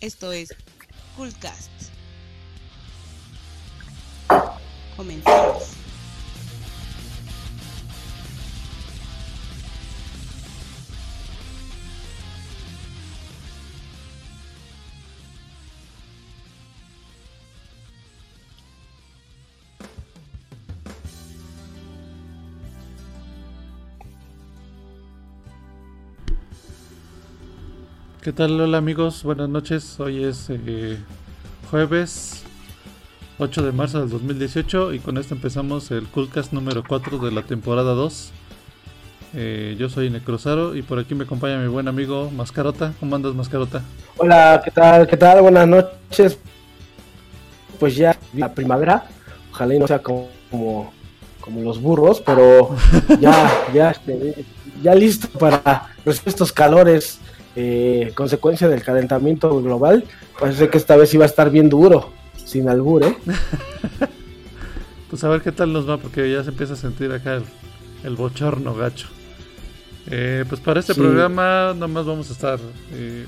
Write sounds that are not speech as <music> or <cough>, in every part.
Esto es Coolcast. Comenzamos. ¿Qué tal? Hola amigos, buenas noches. Hoy es eh, jueves 8 de marzo del 2018 y con esto empezamos el Coolcast número 4 de la temporada 2. Eh, yo soy Necrosaro y por aquí me acompaña mi buen amigo Mascarota. ¿Cómo andas Mascarota? Hola, ¿qué tal? ¿Qué tal? Buenas noches. Pues ya la primavera, ojalá y no sea como, como, los burros, pero ya, ya, este, ya listo para estos calores eh, consecuencia del calentamiento global, parece que esta vez iba a estar bien duro, sin albur, ¿eh? <laughs> pues a ver qué tal nos va, porque ya se empieza a sentir acá el, bochorno gacho. Eh, pues para este programa nomás vamos a estar eh,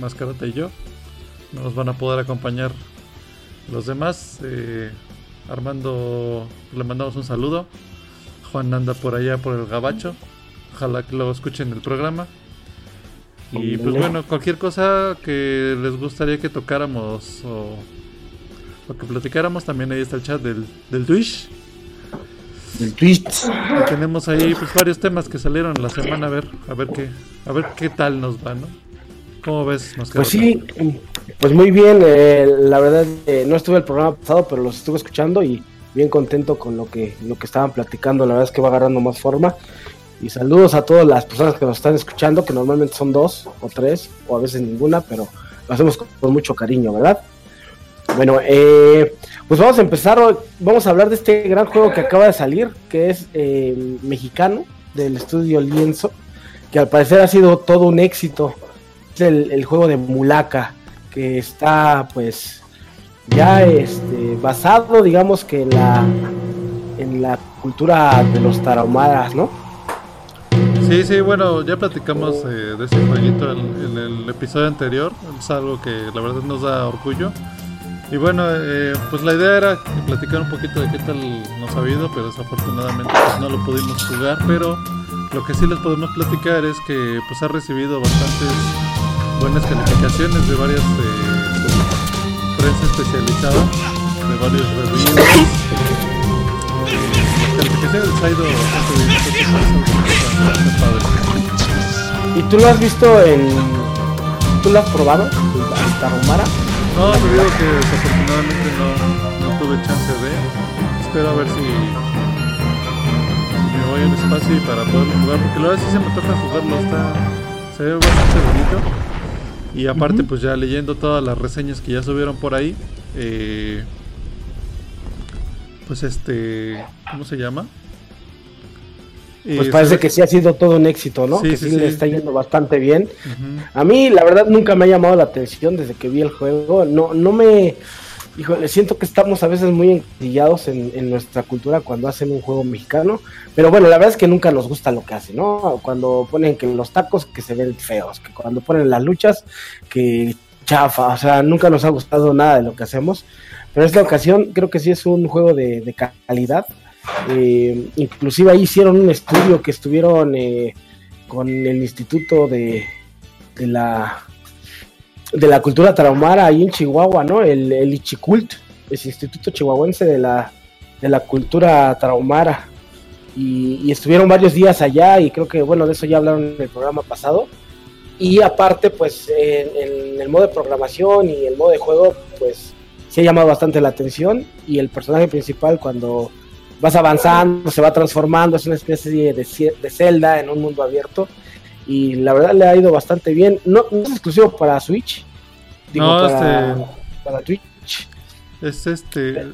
Mascarata y yo. Nos van a poder acompañar los demás. Eh, Armando, le mandamos un saludo. Juan anda por allá por el gabacho. Ojalá que lo escuchen en el programa. Y pues bueno, cualquier cosa que les gustaría que tocáramos o, que platicáramos, también ahí está el chat del, del Twitch. Del Twitch. tenemos ahí pues varios temas que salieron la semana, a ver, a ver qué, a ver qué tal nos va, ¿no? ¿Cómo ves, Pues sí, pues muy bien, eh, la verdad eh, no estuve el programa pasado, pero los estuve escuchando y bien contento con lo que, lo que estaban platicando, la verdad es que va agarrando más forma y saludos a todas las personas que nos están escuchando, que normalmente son dos o tres, o a veces ninguna, pero lo hacemos con, mucho cariño, ¿verdad? Bueno, eh, pues vamos a empezar, vamos a hablar de este gran juego que acaba de salir, que es eh, mexicano, del estudio Lienzo, que al parecer ha sido todo un éxito. Es el, juego de Mulaka, que está pues ya este, basado, digamos que en la, en la cultura de los tarahumaras, ¿no? Sí, sí, bueno, ya platicamos eh, de ese jueguito en, el episodio anterior. Es algo que la verdad nos da orgullo. Y bueno, eh, pues la idea era platicar un poquito de qué tal nos ha ido, pero desafortunadamente pues, no lo pudimos jugar. Pero lo que sí les podemos platicar es que pues ha recibido bastantes buenas calificaciones de varias eh, prensa especializada, de varios reviews ha ido ¿Y tú lo has visto en... ¿Tú lo has probado? ¿El Tarumara? No, te digo que desafortunadamente no, no tuve chance de. Espero a ver si, si me voy al espacio para poderlo jugar. Porque la verdad sí se me toca jugarlo. Está, se ve bastante bonito. Y aparte, pues ya leyendo todas las reseñas que ya subieron por ahí. Eh, pues este. ¿Cómo se llama? Pues parece que sí ha sido todo un éxito, ¿no? que sí, le está yendo bastante bien. A mí, la verdad, nunca me ha llamado la atención desde que vi el juego. No, no me. Híjole, siento que estamos a veces muy encillados en, nuestra cultura cuando hacen un juego mexicano. Pero bueno, la verdad es que nunca nos gusta lo que hacen, ¿no? Cuando ponen que los tacos que se ven feos, que cuando ponen las luchas que chafa. O sea, nunca nos ha gustado nada de lo que hacemos. Pero esta ocasión creo que sí es un juego de, de calidad eh, inclusive ahí hicieron un estudio que estuvieron eh, con el Instituto de, de, la de la Cultura Traumara ahí en Chihuahua, ¿no? El, el Ichicult, el Instituto Chihuahuense de la, de la Cultura Traumara. Y, estuvieron varios días allá y creo que, bueno, de eso ya hablaron en el programa pasado. Y aparte, pues en el modo de programación y el modo de juego, pues se ha llamado bastante la atención y el personaje principal cuando vas avanzando, se va transformando, es una especie de, de Zelda en un mundo abierto. Y la verdad le ha ido bastante bien. No, es exclusivo para Switch. Digo, no, para, este... para Twitch. Es este.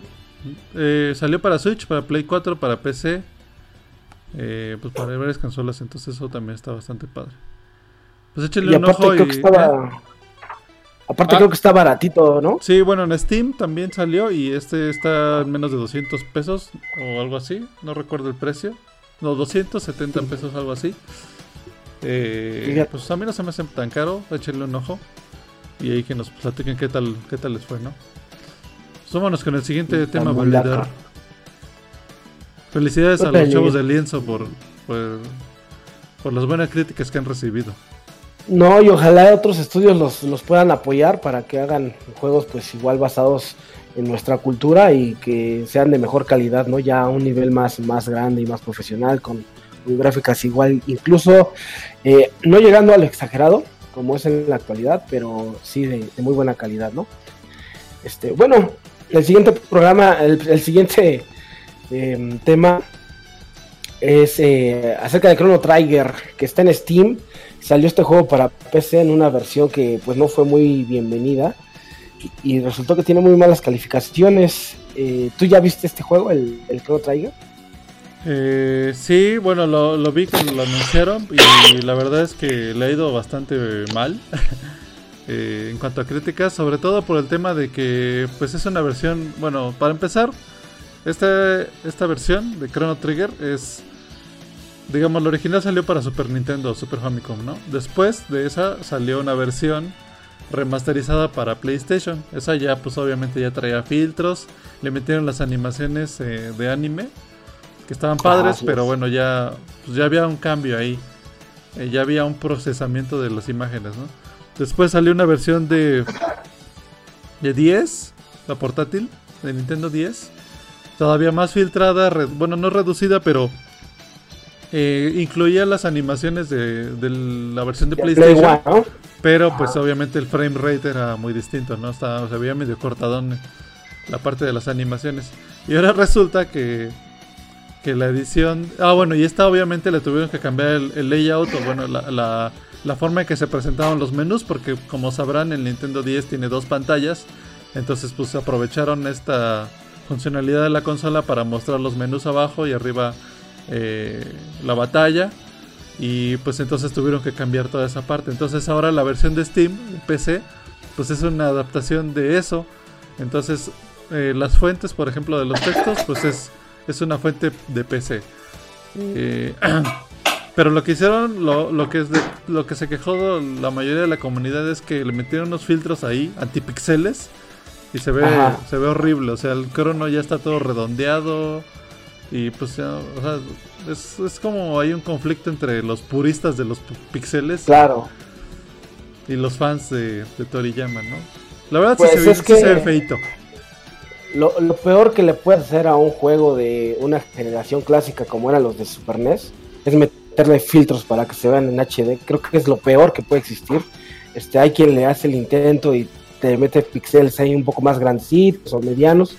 Eh, salió para Switch, para Play 4, para PC. Eh, pues para varias consolas, entonces eso también está bastante padre. Pues échale un ojo y. Estaba... Aparte ah. creo que está baratito, ¿no? Sí, bueno, en Steam también salió y este está en menos de 200 pesos o algo así. No recuerdo el precio. No, 270 pesos, algo así. Eh, pues a mí no se me hace tan caro, échenle un ojo. y ahí que nos platiquen qué tal, qué tal les fue, ¿no? Súmanos con el siguiente tema, Valedor. Felicidades a los chavos de lienzo por, por, las buenas críticas que han recibido. No, y ojalá otros estudios los, los puedan apoyar para que hagan juegos pues igual basados en nuestra cultura y que sean de mejor calidad, ¿no? Ya a un nivel más, más grande y más profesional, con, gráficas igual, incluso eh, no llegando a lo exagerado, como es en la actualidad, pero sí de, muy buena calidad, ¿no? Este, bueno, el siguiente programa, el, siguiente em, tema es eh, acerca de Chrono Trigger, que está en Steam. Salió este juego para PC en una versión que pues no fue muy bienvenida y, resultó que tiene muy malas calificaciones. Eh, ¿Tú ya viste este juego, el, el Chrono Trigger? Eh, sí, bueno, lo, vi que lo anunciaron y la verdad es que le ha ido bastante mal <laughs> eh, en cuanto a críticas, sobre todo por el tema de que pues es una versión, bueno, para empezar, esta, esta versión de Chrono Trigger es, digamos, la original salió para Super Nintendo, Super Famicom, ¿no? Después de esa salió una versión remasterizada para PlayStation. Esa ya, pues obviamente ya traía filtros, le metieron las animaciones eh, de anime que estaban padres, pero bueno, ya, pues ya había un cambio ahí. Eh, ya había un procesamiento de las imágenes, ¿no? Después salió una versión de, de 10, la portátil, de Nintendo 10. Todavía más filtrada, bueno, no reducida, pero eh, incluía las animaciones de, la versión de PlayStation. Pero pues obviamente el frame rate era muy distinto, ¿no? Estaba, se veía medio cortadón la parte de las animaciones. Y ahora resulta que que la edición... Ah, bueno, y esta obviamente le tuvieron que cambiar el, layout o bueno, la, la, forma en que se presentaban los menús porque como sabrán el Nintendo 10 tiene dos pantallas. Entonces pues aprovecharon esta funcionalidad de la consola para mostrar los menús abajo y arriba eh, la batalla. Y pues entonces tuvieron que cambiar toda esa parte. Entonces ahora la versión de Steam, PC, pues es una adaptación de eso. Entonces eh, las fuentes, por ejemplo, de los textos, pues es es una fuente de PC. Eh, <clears throat> pero lo que hicieron, lo, que es lo que se quejó la mayoría de la comunidad es que le metieron unos filtros ahí, antipixeles, y se ve, se ve horrible. O sea, el crono ya está todo redondeado. Y pues ya, o sea, es, como hay un conflicto entre los puristas de los pixeles. Claro. Y los fans de, de Toriyama, ¿no? La verdad sí, pues se, ve feito. Lo, peor que le puedes hacer a un juego de una generación clásica como eran los de Super NES es meterle filtros para que se vean en HD. Creo que es lo peor que puede existir. Este, hay quien le hace el intento y te mete pixeles ahí un poco más grandecitos o medianos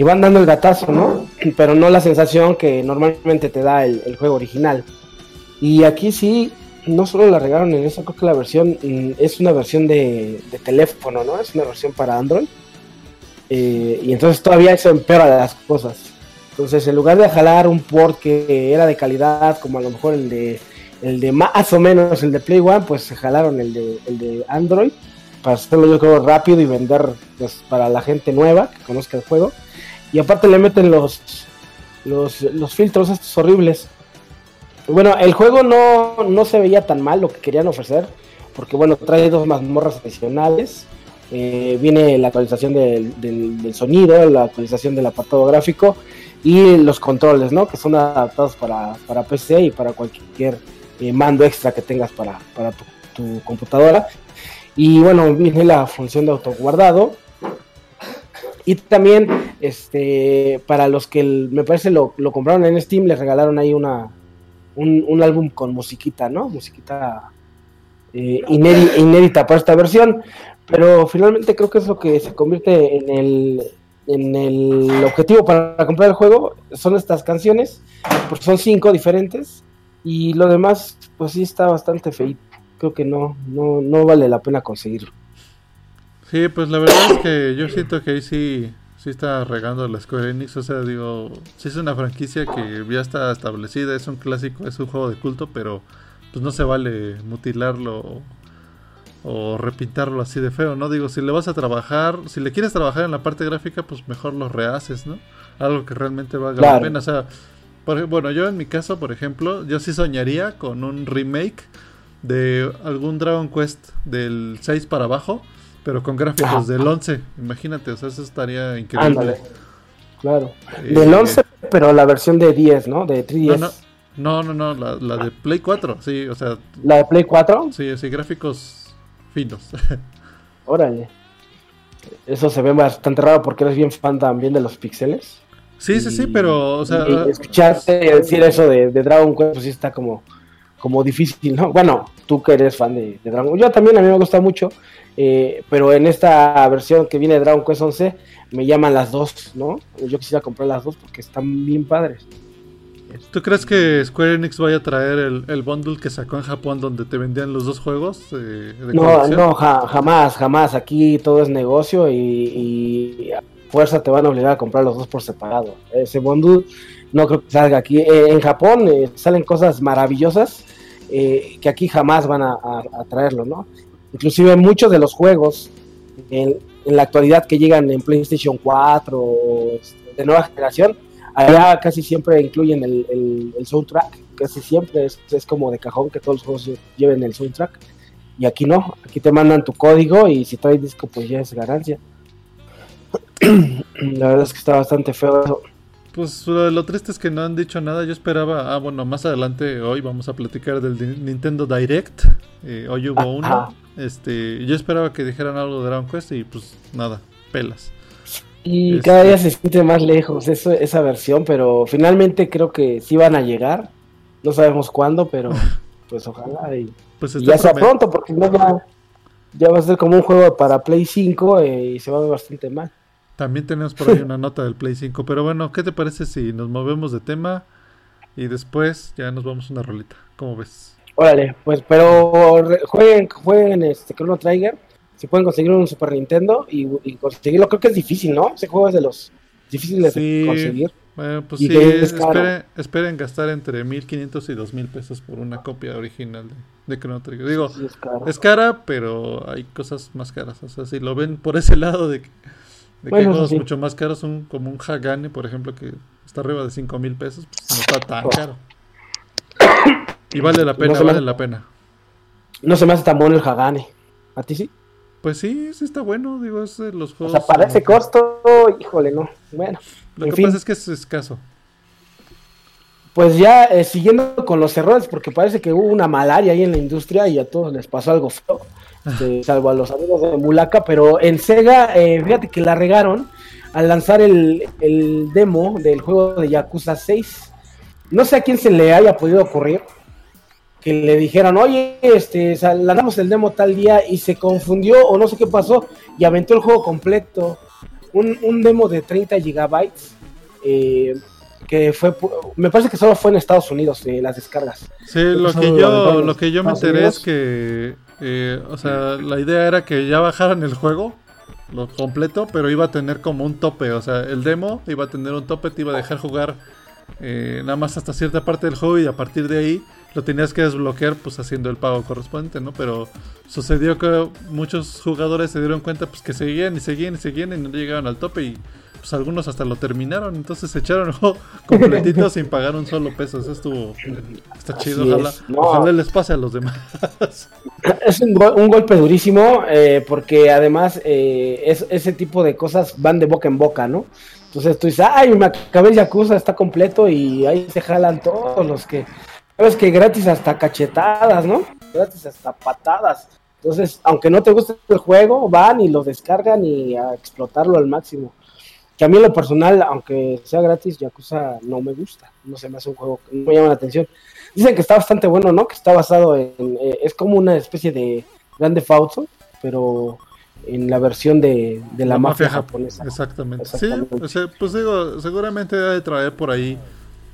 y van dando el gatazo, ¿no? Pero no la sensación que normalmente te da el, juego original. Y aquí sí, no solo la regaron en eso, creo que la versión mm, es una versión de, teléfono, ¿no? Es una versión para Android. Eh, y entonces todavía eso empeora las cosas. Entonces, en lugar de jalar un port que era de calidad, como a lo mejor el de, el de más o menos el de Play One, pues se jalaron el de, el de Android para hacerlo yo creo rápido y vender pues, para la gente nueva que conozca el juego. Y aparte le meten los, los, los filtros estos horribles. Bueno, el juego no, no se veía tan mal lo que querían ofrecer, porque bueno, trae dos mazmorras adicionales eh, viene la actualización del, sonido, la actualización del apartado gráfico y los controles, ¿no? Que son adaptados para, PC y para cualquier eh, mando extra que tengas para, tu, computadora. Y bueno, viene la función de autoguardado. Y también, este, para los que me parece lo, compraron en Steam, les regalaron ahí una, un, álbum con musiquita, ¿no? Musiquita eh, inédita para esta versión. Pero finalmente creo que es lo que se convierte en el, en el objetivo para comprar el juego. Son estas canciones, porque son cinco diferentes. Y lo demás, pues sí está bastante feito. Creo que no, no, no vale la pena conseguirlo. Sí, pues la verdad es que yo siento que ahí sí, sí está regando la Square Enix. O sea, digo, sí es una franquicia que ya está establecida, es un clásico, es un juego de culto, pero pues no se vale mutilarlo o repintarlo así de feo, ¿no? Digo, si le vas a trabajar, si le quieres trabajar en la parte gráfica, pues mejor lo rehaces, ¿no? Algo que realmente valga la pena. O sea, por, bueno, yo en mi caso, por ejemplo, yo sí soñaría con un remake de algún Dragon Quest del 6 para abajo, pero con gráficos del 11. Imagínate, o sea, eso estaría increíble. Claro. Eh, del 11, pero la versión de 10, ¿no? De 3DS. No, no, no, la, la, de Play 4, sí, o sea. ¿La de Play 4? Sí, sí, gráficos finos. <laughs> Órale. Eso se ve bastante raro porque eres bien fan también de los pixeles. Sí, sí, sí, pero, o sea. escucharte decir eso de, Dragon Quest, pues sí está como, como difícil, ¿no? Bueno, tú que eres fan de, de Dragon Yo también, a mí me gusta mucho. Eh, pero en esta versión que viene de Dragon Quest 11 me llaman las dos, ¿no? Yo quisiera comprar las dos porque están bien padres. ¿Tú crees que Square Enix vaya a traer el, bundle que sacó en Japón donde te vendían los dos juegos? Eh, no, no, jamás, jamás. Aquí todo es negocio y, a fuerza te van a obligar a comprar los dos por separado. Ese bundle no creo que salga aquí. Eh, en Japón eh, salen cosas maravillosas que aquí jamás van a, traerlo, ¿no? Inclusive muchos de los juegos en, en, la actualidad que llegan en PlayStation 4 o este, de nueva generación Allá casi siempre incluyen el, el, soundtrack, casi siempre es, es, como de cajón que todos los juegos lleven el soundtrack. Y aquí no, aquí te mandan tu código y si traes disco pues ya es ganancia. <clears throat> La verdad es que está bastante feo eso. Pues lo, triste es que no han dicho nada. Yo esperaba, ah, bueno, más adelante hoy vamos a platicar del Nintendo Direct. Eh, hoy hubo uno. Este, yo esperaba que dijeran algo de Dragon Quest y pues nada, pelas. Y cada día se siente más lejos eso, esa versión, pero finalmente creo que sí van a llegar. No sabemos cuándo, pero <laughs> pues ojalá y, pues ya sea pronto, porque no ya, ya va a ser como un juego para Play 5 eh, y se va a ver bastante mal. También tenemos por <laughs> ahí una nota del Play 5, pero bueno, ¿qué te parece si nos movemos de tema y después ya nos vamos a una rolita? ¿Cómo ves? Órale, pues pero jueguen, jueguen este Chrono Trigger si pueden conseguir un Super Nintendo y, conseguirlo, creo que es difícil, ¿no? Ese juego es de los difíciles de conseguir. Bueno, pues sí, esperen, esperen, gastar entre 1500 y 2000 pesos por una copia original de, Chrono Trigger. Digo, es, cara, pero hay cosas más caras. O sea, si lo ven por ese lado de que, de hay juegos mucho más caros, un, como un Hagane, por ejemplo, que está arriba de 5000 pesos, pues no está tan caro. Y vale la pena, vale la pena. No se me hace tan bueno el Hagane. ¿A ti sí? Pues sí, sí está bueno, digo, es de los juegos. O sea, para ese costo, híjole, no. Bueno. Lo que pasa es que es escaso. Pues ya eh, siguiendo con los errores, porque parece que hubo una malaria ahí en la industria y a todos les pasó algo feo, salvo a los amigos de Mulaka, pero en Sega, eh, fíjate que la regaron al lanzar el, el demo del juego de Yakuza 6. No sé a quién se le haya podido ocurrir, que le dijeron, oye, este, lanzamos el demo tal día y se confundió o no sé qué pasó y aventó el juego completo. Un, demo de 30 gigabytes eh, que fue, me parece que solo fue en Estados Unidos eh, las descargas. Sí, lo que, yo, lo que yo me enteré es que, eh, o sea, la idea era que ya bajaran el juego lo completo, pero iba a tener como un tope, o sea, el demo iba a tener un tope, te iba a dejar jugar nada más hasta cierta parte del juego y a partir de ahí lo tenías que desbloquear pues haciendo el pago correspondiente, ¿no? Pero sucedió que muchos jugadores se dieron cuenta pues que seguían y seguían y seguían y no llegaban al tope y pues algunos hasta lo terminaron, entonces se echaron juego <laughs> completito sin pagar un solo peso, eso estuvo, está chido, ojalá, les pase a los demás. <laughs> Es un, golpe durísimo eh, porque además eh, es, ese tipo de cosas van de boca en boca, ¿no? Entonces tú dices, ay, me acabé Yakuza, está completo y ahí se jalan todos los que Sabes que gratis hasta cachetadas, ¿no? Gratis hasta patadas. Entonces, aunque no te guste el juego, van y lo descargan y a explotarlo al máximo. Que a mí en lo personal, aunque sea gratis, Yakuza no me gusta. No se me hace un juego que no me llama la atención. Dicen que está bastante bueno, ¿no? Que está basado en... Eh, es como una especie de Grande Fausto, pero en la versión de, la, mafia, japonesa. Exactamente. Sí, pues digo, seguramente debe traer por ahí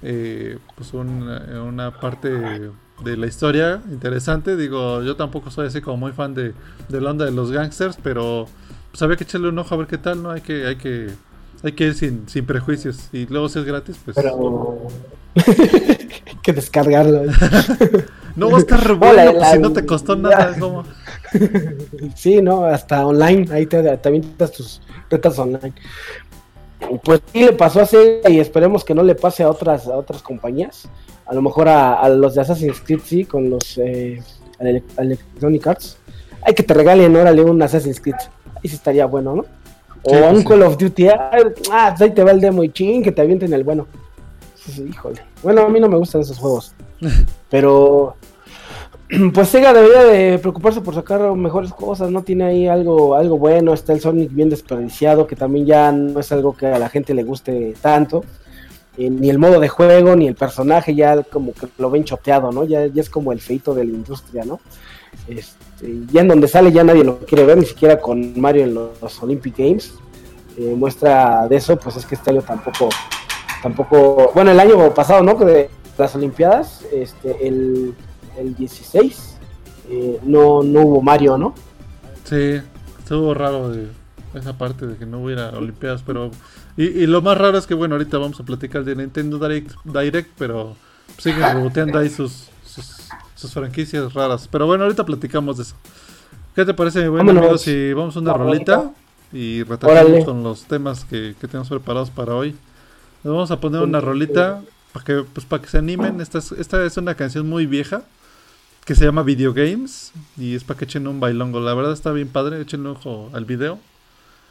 eh, pues una parte de la historia interesante. Digo, yo tampoco soy así como muy fan de, de la onda de los gangsters, pero pues había que echarle un ojo a ver qué tal, ¿no? Hay que, hay que, hay que ir sin, sin prejuicios. Y luego si es gratis, pues. Pero... <laughs> que descargarlo. <laughs> no va a estar bueno, pues, si no te costó nada. Como... <laughs> sí, no, hasta online. Ahí te, te avientas tus retas online. Pues sí le pasó a Sega y esperemos que no le pase a otras, a otras compañías. A lo mejor a, los de Assassin's Creed sí, con los eh, Electronic Arts. Hay que te regalen, órale, un Assassin's Creed. sí estaría bueno, ¿no? O un Call of Duty, ah, ahí te va el demo y ching, que te avienten el bueno. híjole. Bueno, a mí no me gustan esos juegos. <laughs> pero <clears throat> pues Sega debería de preocuparse por sacar mejores cosas, no tiene ahí algo, algo bueno, está el Sonic bien desperdiciado, que también ya no es algo que a la gente le guste tanto, eh, ni el modo de juego, ni el personaje, ya como que lo ven choteado, ¿no? Ya, ya es como el feito de la industria, ¿no? Este, ya en donde sale ya nadie lo quiere ver, ni siquiera con Mario en los, Olympic Games. Eh, muestra de eso, pues es que este año tampoco, tampoco, bueno, el año pasado, ¿no? De las Olimpiadas, este, el el 16, eh, no, no hubo Mario, ¿no? Sí, estuvo raro esa parte de que no hubiera Olimpiadas, pero... Y, lo más raro es que, bueno, ahorita vamos a platicar de Nintendo Direct, Direct pero siguen reboteando ahí sus, sus, franquicias raras. Pero bueno, ahorita platicamos de eso. ¿Qué te parece, mi buen amigo, si vamos a una rolita y retratamos con los temas que, que, tenemos preparados para hoy? Nos vamos a poner una rolita para que, pues, para que se animen. Esta esta es una canción muy vieja que se llama Video Games y es para que echen un bailongo. La verdad está bien padre, echen un ojo al video.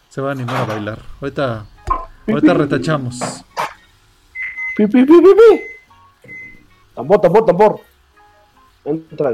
Se va a animar a bailar. Ahorita, ahorita retachamos. Pi, pi, pi, pi, pi. Tambor, tambor, tambor. Entra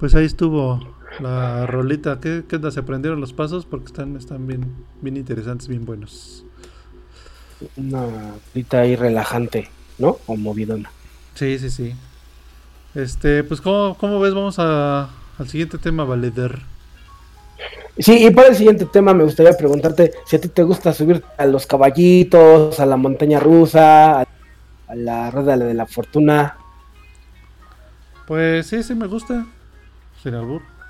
Pues ahí estuvo la rolita. ¿Qué, qué ¿Se aprendieron los pasos? Porque están, están bien, bien interesantes, bien buenos. Una rolita ahí relajante, ¿no? O movidona. Sí, sí, sí. Este, pues, ¿cómo, cómo ves? Vamos a, al siguiente tema, Valeder. Sí, y para el siguiente tema me gustaría preguntarte si a ti te gusta subir a los caballitos, a la montaña rusa, a la rueda de la fortuna. Pues sí, sí me gusta.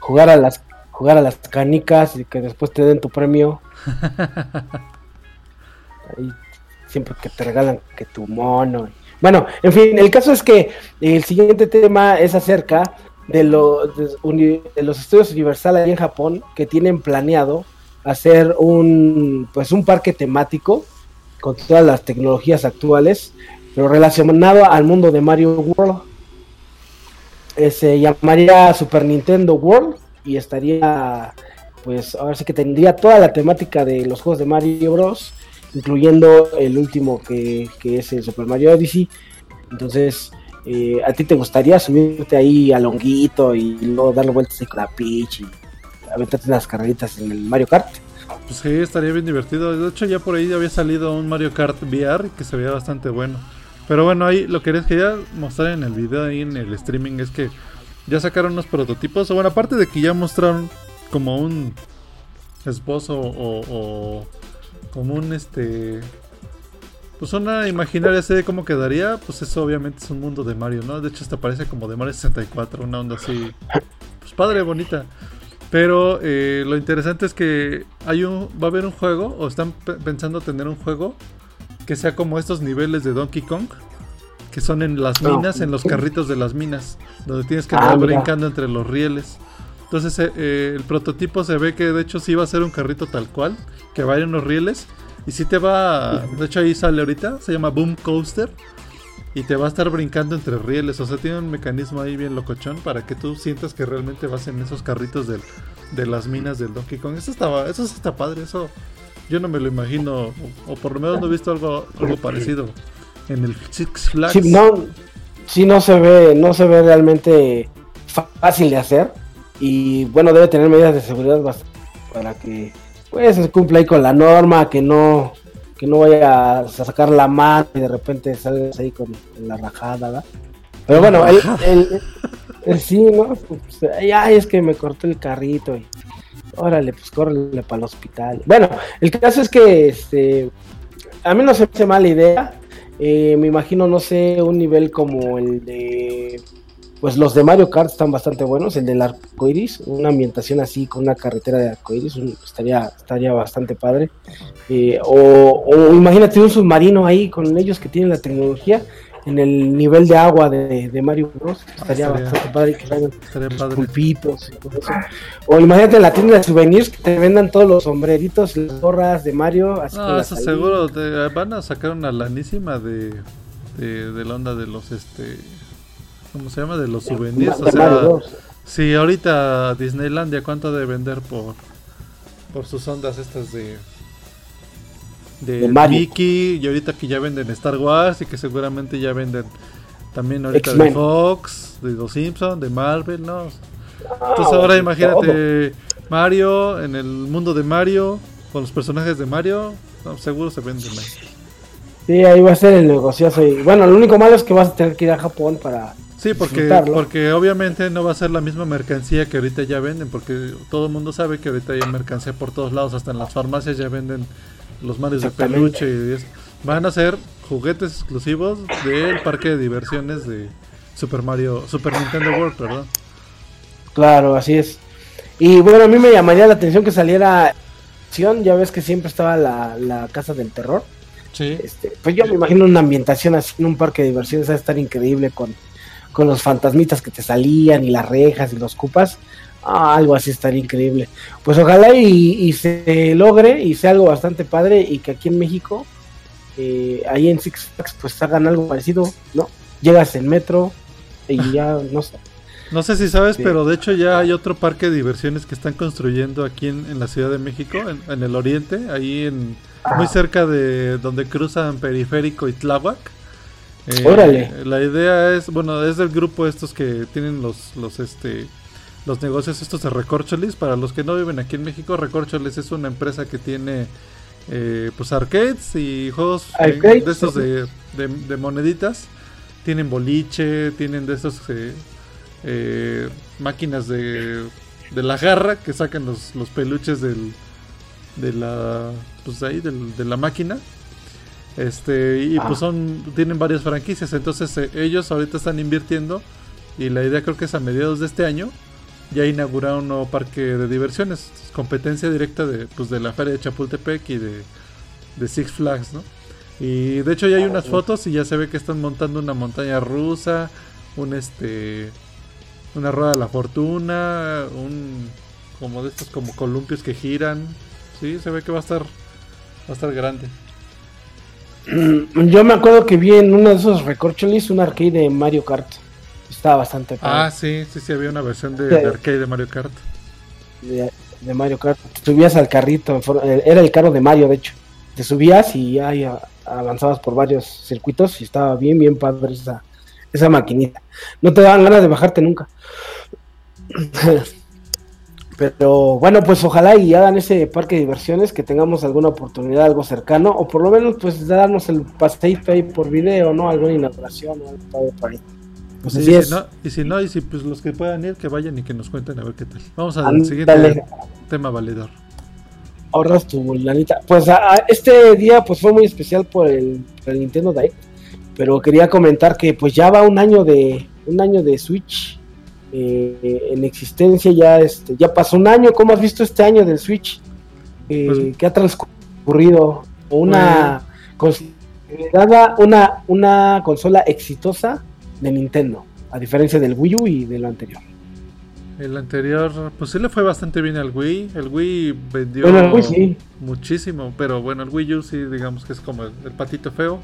Jugar a las jugar a las canicas y que después te den tu premio. <laughs> siempre que te regalan que tu mono. Bueno, en fin, el caso es que el siguiente tema es acerca de, de, los estudios Universal ahí en Japón que tienen planeado hacer un pues un parque temático con todas las tecnologías actuales, pero relacionado al mundo de Mario World. Eh, se llamaría Super Nintendo World y estaría, pues ahora sí que tendría toda la temática de los juegos de Mario Bros, incluyendo el último que, es el Super Mario Odyssey. Entonces, eh, ¿a ti te gustaría subirte ahí al longuito y luego darle vueltas con la Peach y aventarte unas carreritas en el Mario Kart? Pues sí, estaría bien divertido. De hecho, ya por ahí había salido un Mario Kart VR que se veía bastante bueno. Pero bueno, ahí lo que les quería mostrar en el video, ahí en el streaming, es que ya sacaron unos prototipos. O bueno, aparte de que ya mostraron como un esbozo o, como un este pues una imaginaria serie de cómo quedaría, pues eso obviamente es un mundo de Mario, ¿no? De hecho hasta parece como de Mario 64, una onda así, pues padre, bonita. Pero eh, lo interesante es que hay un, va a haber un juego, o están pensando tener un juego que sea como estos niveles de Donkey Kong, que son en las minas, en los carritos de las minas, donde tienes que estar ah, brincando entre los rieles. Entonces eh, eh, el prototipo se ve que de hecho sí va a ser un carrito tal cual, que va en los rieles. Y si te va, de hecho ahí sale ahorita, se llama Boom Coaster. Y te va a estar brincando entre rieles. O sea, tiene un mecanismo ahí bien locochón para que tú sientas que realmente vas en esos carritos de las minas del Donkey Kong. Eso está, eso está padre, eso yo no me lo imagino, o, por lo menos no he visto algo, algo parecido en el Six Flags. Sí, no, sí, no se ve, no se ve realmente fácil de hacer. Y bueno, debe tener medidas de seguridad para que pues se cumpla ahí con la norma, que no, que no vaya a sacar la mano y de repente salgas ahí con la rajada, ¿verdad? Pero bueno, el, el, sí, ¿no? Pues, ay, es que me cortó el carrito y órale, pues córrele para el hospital. Bueno, el caso es que este, a mí no se me hace mala idea. Eh, me imagino, no sé, un nivel como el de. Pues los de Mario Kart están bastante buenos. El del arco iris, una ambientación así con una carretera de arco iris, estaría, estaría bastante padre. Eh, o, o imagínate un submarino ahí con ellos que tienen la tecnología en el nivel de agua de, Mario Bros. Ah, estaría, bastante padre que traigan pulpitos y todo eso. O imagínate en la tienda de souvenirs que te vendan todos los sombreritos y las gorras de Mario. Así no, eso seguro te van a sacar una lanísima de, de, la onda de los este. ¿Cómo se llama? De los souvenirs. o sea, si ahorita Disneylandia, ¿cuánto debe vender por, por sus ondas estas de de, Mickey y ahorita que ya venden Star Wars y que seguramente ya venden también ahorita de Fox, de Los Simpsons, de Marvel, ¿no? Entonces ahora imagínate Mario en el mundo de Mario con los personajes de Mario, seguro se venden más. Sí, ahí va a ser el negocio Y bueno, lo único malo es que vas a tener que ir a Japón para Sí, porque, porque obviamente no va a ser la misma mercancía que ahorita ya venden, porque todo el mundo sabe que ahorita hay mercancía por todos lados, hasta en las farmacias ya venden los mares de peluche y van a ser juguetes exclusivos del parque de diversiones de Super Mario, Super Nintendo World, ¿verdad? Claro, así es. Y bueno, a mí me llamaría la atención que saliera ya ves que siempre estaba la, casa del terror. Sí. Este, pues yo me imagino una ambientación así en un parque de diversiones a estar increíble con, con los fantasmitas que te salían y las rejas y los cupas. Ah, algo así estaría increíble. Pues ojalá y, se logre y sea algo bastante padre y que aquí en México, eh, ahí en Six Flags, pues hagan algo parecido, ¿no? Llegas en metro y <laughs> ya, no sé. No sé si sabes, pero de hecho ya hay otro parque de diversiones que están construyendo aquí en, la Ciudad de México, en, el oriente, ahí en muy cerca de donde cruzan Periférico y Tláhuac. Eh, Órale. La idea es, bueno, es del grupo estos que tienen los, los, este, los negocios estos de Recorcholis. Para los que no viven aquí en México, Recorcholis es una empresa que tiene eh, pues arcades y juegos de estos de, de, moneditas. Tienen boliche, tienen de estos eh, eh, máquinas de, de la garra que sacan los, los peluches del, de la pues ahí de la máquina este y pues ah. son tienen varias franquicias entonces ellos ahorita están invirtiendo y la idea creo que es a mediados de este año ya inauguraron un nuevo parque de diversiones, competencia directa de, pues, de la feria de Chapultepec y de, Six Flags, ¿no? Y de hecho ya hay unas fotos y ya se ve que están montando una montaña rusa, un este una rueda de la fortuna, un como de estos como columpios que giran. Sí, se ve que va a estar va a estar grande. <clears throat> Yo me acuerdo que vi en uno de esos recorcholis un arcade de Mario Kart. Estaba bastante Ah, sí, sí, sí, había una versión de, arcade de Mario Kart. De, Mario Kart. Te subías al carrito, eh, era el carro de Mario, de hecho. Te subías y ahí avanzabas por varios circuitos y estaba bien, bien padre esa, esa maquinita. No te daban ganas de bajarte nunca. <laughs> Pero bueno, pues ojalá y hagan ese parque de diversiones, que tengamos alguna oportunidad, algo cercano, o por lo menos pues darnos el paseito ahí por video, ¿no? Alguna inauguración o algo por ahí. Pues y, si no, y si no, y si pues los que puedan ir, que vayan y que nos cuenten a ver qué tal. Vamos al siguiente tema valedor. ahorras tu lanita. Pues este día pues fue muy especial por el, Nintendo Direct, pero quería comentar que pues ya va un año de un año de Switch eh, en existencia ya este ya pasó un año. ¿Cómo has visto este año del Switch? Eh, pues, ¿Qué ha transcurrido? Una considerada una una consola exitosa de Nintendo, a diferencia del Wii U y de lo anterior. El anterior, pues sí le fue bastante bien al Wii. El Wii vendió muchísimo, pero bueno, el Wii U sí, digamos que es como el, patito feo.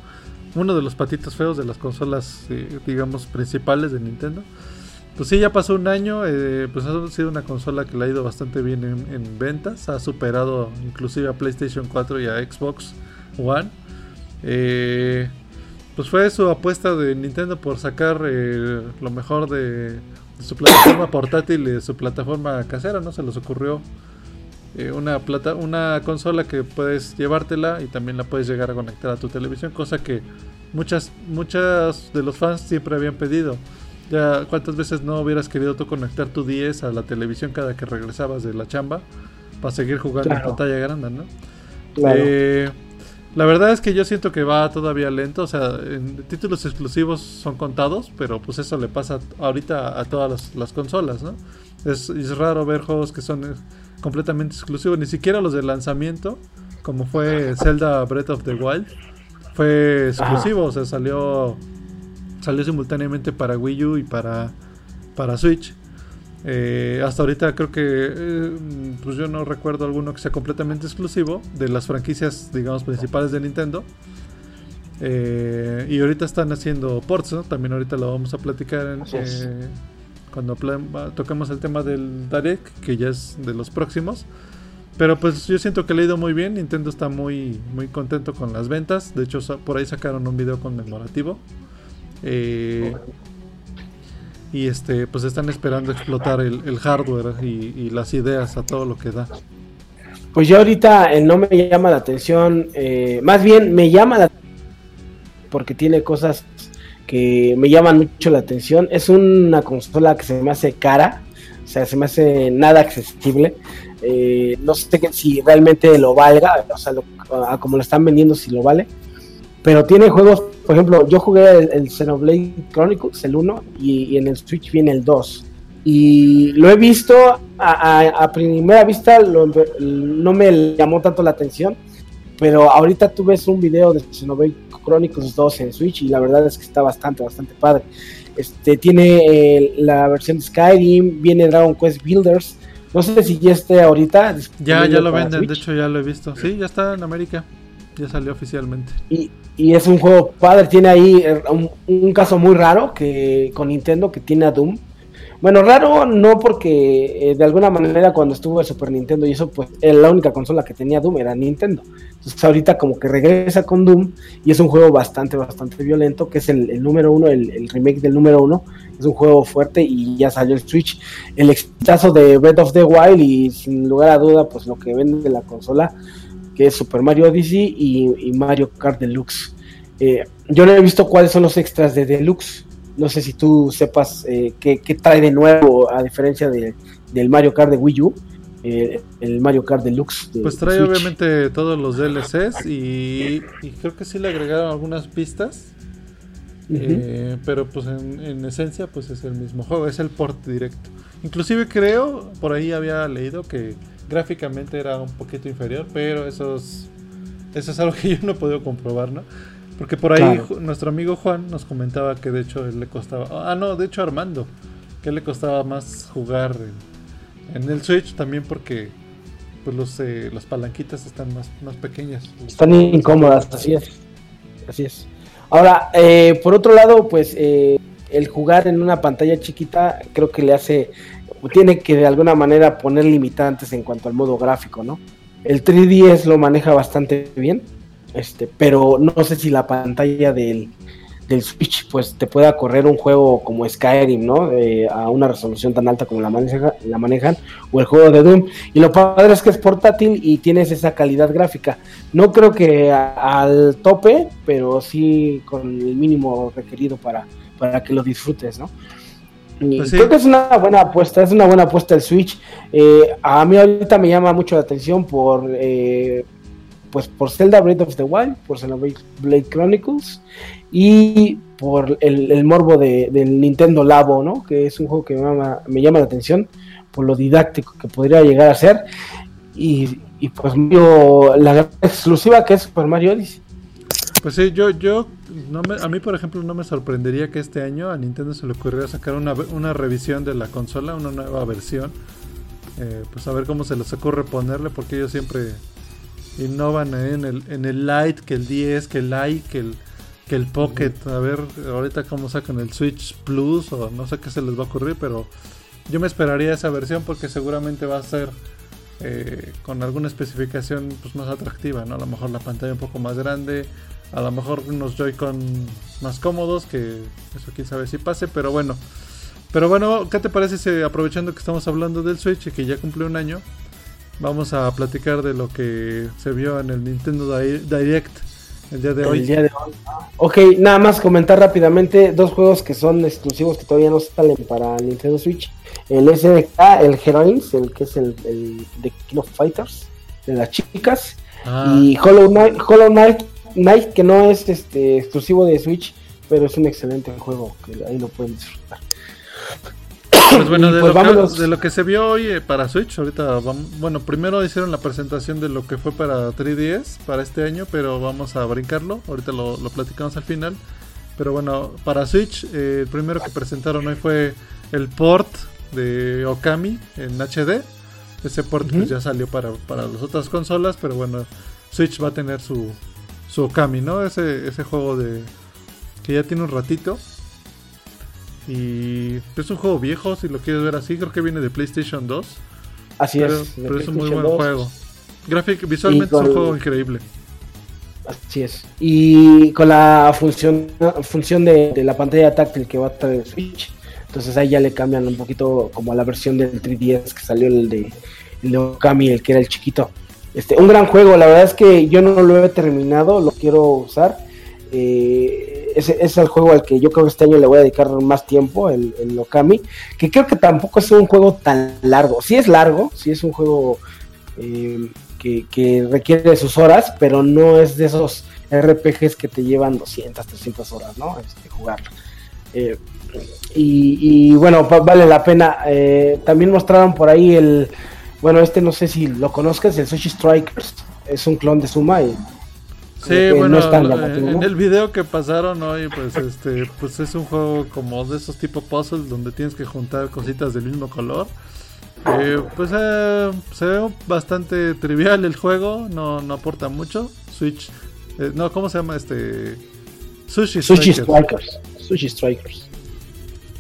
Uno de los patitos feos de las consolas, eh, digamos, principales de Nintendo. Pues sí, ya pasó un año, eh, pues ha sido una consola que le ha ido bastante bien en, ventas. Ha superado inclusive a PlayStation 4 y a Xbox One. Eh, pues fue su apuesta de Nintendo por sacar lo mejor de su plataforma portátil y su plataforma casera, ¿no? Se les ocurrió eh, una, plata, una consola que puedes llevártela y también la puedes llegar a conectar a tu televisión, cosa que muchas, muchas de los fans siempre habían pedido. Ya, ¿cuántas veces no hubieras querido tú conectar tu 10 a la televisión cada que regresabas de la chamba para seguir jugando en pantalla grande, ¿no? Eh, la verdad es que yo siento que va todavía lento, o sea, en títulos exclusivos son contados, pero pues eso le pasa ahorita a todas las, consolas, ¿no? Es, raro ver juegos que son eh, completamente exclusivos, ni siquiera los de lanzamiento, como fue Zelda Breath of the Wild, fue exclusivo, o sea, salió salió simultáneamente para Wii U y para, para Switch. Eh, hasta ahorita creo que eh, pues yo no recuerdo alguno que sea completamente exclusivo de las franquicias, digamos, principales de Nintendo. Eh, y ahorita están haciendo ports, También ahorita lo vamos a platicar cuando toquemos el tema del Direct, que ya es de los próximos. Pero pues yo siento que le ha ido muy bien. Nintendo está muy, muy contento con las ventas. De hecho, por ahí sacaron un video conmemorativo. Eh, y este pues están esperando explotar el, hardware y, las ideas a todo lo que da. Pues yo ahorita eh, no me llama la atención, eh, más bien me llama la porque tiene cosas que me llaman mucho la atención. Es una consola que se me hace cara, o sea, se me hace nada accesible. Eh, no sé si realmente lo valga, o sea, como lo están vendiendo, si lo vale pero tiene juegos, por ejemplo, yo jugué el, Xenoblade Chronicles, el 1, y, en el Switch viene el 2. Y lo he visto a, primera vista, no me llamó tanto la atención, pero ahorita tú ves un video de Xenoblade Chronicles 2 en Switch y la verdad es que está bastante, bastante padre. Este, tiene eh, la versión de Skyrim, viene Dragon Quest Builders. No sé si ya esté ahorita. Ya, ya lo venden, de hecho ya lo he visto. Sí, ya está en América. Ya salió oficialmente. Y, y es un juego padre, tiene ahí eh, un, caso muy raro que con Nintendo que tiene a Doom. Bueno, raro no porque eh, de alguna manera cuando estuvo el Super Nintendo y eso pues la única consola que tenía Doom era Nintendo. Entonces ahorita como que regresa con Doom y es un juego bastante, bastante violento, que es el, número uno, el, remake del número uno. Es un juego fuerte y ya salió el Switch. El exitazo de Breath of the Wild y sin lugar a duda pues lo que vende la consola que es Super Mario Odyssey y, Mario Kart Deluxe. Eh, yo no he visto cuáles son los extras de Deluxe. No sé si tú sepas eh, qué, trae de nuevo a diferencia del Mario Kart de Wii U. Eh, el Mario Kart Deluxe. pues trae obviamente todos los DLCs y, creo que sí le agregaron algunas pistas. pero pues en, en, esencia pues es el mismo juego, es el port directo. Inclusive creo, por ahí había leído que Gráficamente era un poquito inferior, pero eso es, eso es algo que <laughs> yo no he podido comprobar, ¿no? Porque por ahí nuestro amigo Juan nos comentaba que de hecho él le costaba. Ah, no, de hecho Armando. Que le costaba más jugar en, el Switch también porque pues los, eh, las palanquitas están más, más pequeñas. Están incómodas, así es. Así es. Ahora, eh, por otro lado, pues eh, el jugar en una pantalla chiquita creo que le hace tiene que de alguna manera poner limitantes en cuanto al modo gráfico, ¿no? El 3DS lo maneja bastante bien, este, pero no sé si la pantalla del, Switch pues te pueda correr un juego como Skyrim, ¿no? a una resolución tan alta como la, la manejan, o el juego de Doom. Y lo padre es que es portátil y tienes esa calidad gráfica. No creo que al tope, pero sí con el mínimo requerido para, para que lo disfrutes, ¿no? Pues creo que es una buena apuesta, es una buena apuesta el Switch. Eh, a mí ahorita me llama mucho la atención por eh, pues por Zelda Breath of the Wild, por Zelda Blade Chronicles y por el, morbo de, del Nintendo Labo, ¿no? Que es un juego que me llama, me llama la atención por lo didáctico que podría llegar a ser y, y pues la exclusiva que es Super Mario Odyssey. Pues sí, yo, yo no me, a mí por ejemplo no me sorprendería que este año a Nintendo se le ocurriera sacar una, una revisión de la consola, una nueva versión. Eh, pues a ver cómo se les ocurre ponerle, porque ellos siempre innovan en el, en el Lite, que el 10, que el Lite, que el, que el Pocket. A ver ahorita cómo sacan el Switch Plus o no sé qué se les va a ocurrir, pero yo me esperaría esa versión porque seguramente va a ser eh, con alguna especificación pues, más atractiva, ¿no? A lo mejor la pantalla un poco más grande, a lo mejor unos Joy-Con más cómodos, que eso quién sabe si pase, pero bueno. Pero bueno, ¿qué te parece si aprovechando que estamos hablando del Switch y que ya cumplió un año, vamos a platicar de lo que se vio en el Nintendo Direct el día de hoy? Ok, nada más comentar rápidamente dos juegos que son exclusivos que todavía no salen para Nintendo Switch. El SDK, el Heroines, el que es el, de King of Fighters, de las chicas. Ah. Y Hollow Knight, Hollow Knight Night, que no es este exclusivo de Switch, pero es un excelente juego, que ahí lo pueden disfrutar. Pues bueno, de, pues lo que, de, lo que, se vio hoy eh, para Switch, ahorita vamos, bueno, primero hicieron la presentación de lo que fue para 3DS para este año, pero vamos a brincarlo, ahorita lo, platicamos al final. Pero bueno, para Switch, eh, el primero que presentaron hoy fue el port de Okami en HD. Ese port pues, ya salió para, para las otras consolas, pero bueno, Switch va a tener su, su Okami, ¿no? Ese, ese juego de que ya tiene un ratito. Y es un juego viejo, si lo quieres ver así, creo que viene de PlayStation 2. Así es. Pero es un muy buen juego. Graphic, visualmente es un juego increíble. Así es. Y con la función, función de, la pantalla táctil que va a traer Switch. Entonces ahí ya le cambian un poquito como a la versión del 3DS que salió el de, el de Okami, el que era el chiquito. Este, un gran juego, la verdad es que yo no lo he terminado, lo quiero usar. Eh, ese, es el juego al que yo creo que este año le voy a dedicar más tiempo, el, el Okami, que creo que tampoco es un juego tan largo. Sí es largo, sí es un juego eh, que, requiere de sus horas, pero no es de esos RPGs que te llevan 200, 300 horas, ¿no? Este, jugarlo. Eh, y, y, bueno, vale la pena. también mostraron por ahí el bueno, este no sé si lo conozcas, el Sushi Strikers. Es un clon de Suma y Sí, bueno, en el video que pasaron hoy, pues este, pues es un juego como de esos tipo puzzles donde tienes que juntar cositas del mismo color. Eh, pues eh, se ve bastante trivial el juego, no, no aporta mucho. Switch, eh, no, ¿cómo se llama este? Sushi Strikers. Sushi Strikers. Sushi Strikers.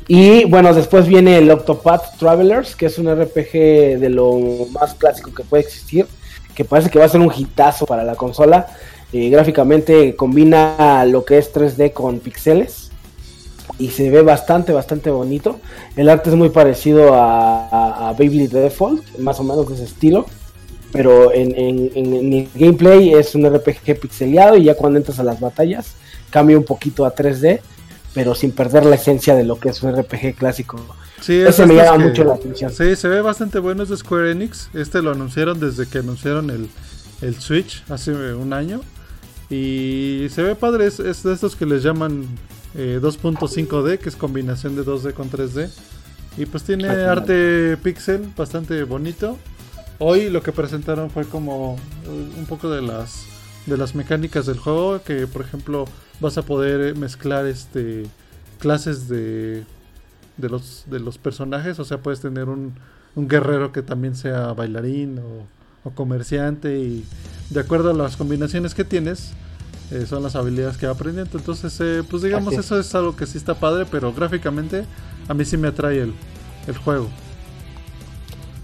Y bueno, después viene el Octopath Travelers, que es un RPG de lo más clásico que puede existir, que parece que va a ser un hitazo para la consola. Eh, gráficamente combina lo que es 3D con pixeles y se ve bastante, bastante bonito. El arte es muy parecido a, a, Baby Default, más o menos de ese estilo. Pero en, en, el gameplay es un RPG pixeleado y ya cuando entras a las batallas cambia un poquito a 3D pero sin perder la esencia de lo que es un RPG clásico. Sí, Ese me llama mucho la atención. Sí, se ve bastante bueno, es de Square Enix. Este lo anunciaron desde que anunciaron el, el Switch hace un año. Y se ve padre, es, de estos que les llaman 2.5D, eh, que es combinación de 2D con 3D. Y pues tiene arte pixel bastante bonito. Hoy lo que presentaron fue como eh, un poco de las de las mecánicas del juego, que por ejemplo vas a poder mezclar este clases de de los de los personajes, o sea, puedes tener un, un guerrero que también sea bailarín o, o, comerciante y de acuerdo a las combinaciones que tienes eh, son las habilidades que va aprendiendo. Entonces, eh, pues digamos, eso es algo que sí está padre, pero gráficamente a mí sí me atrae el, el juego.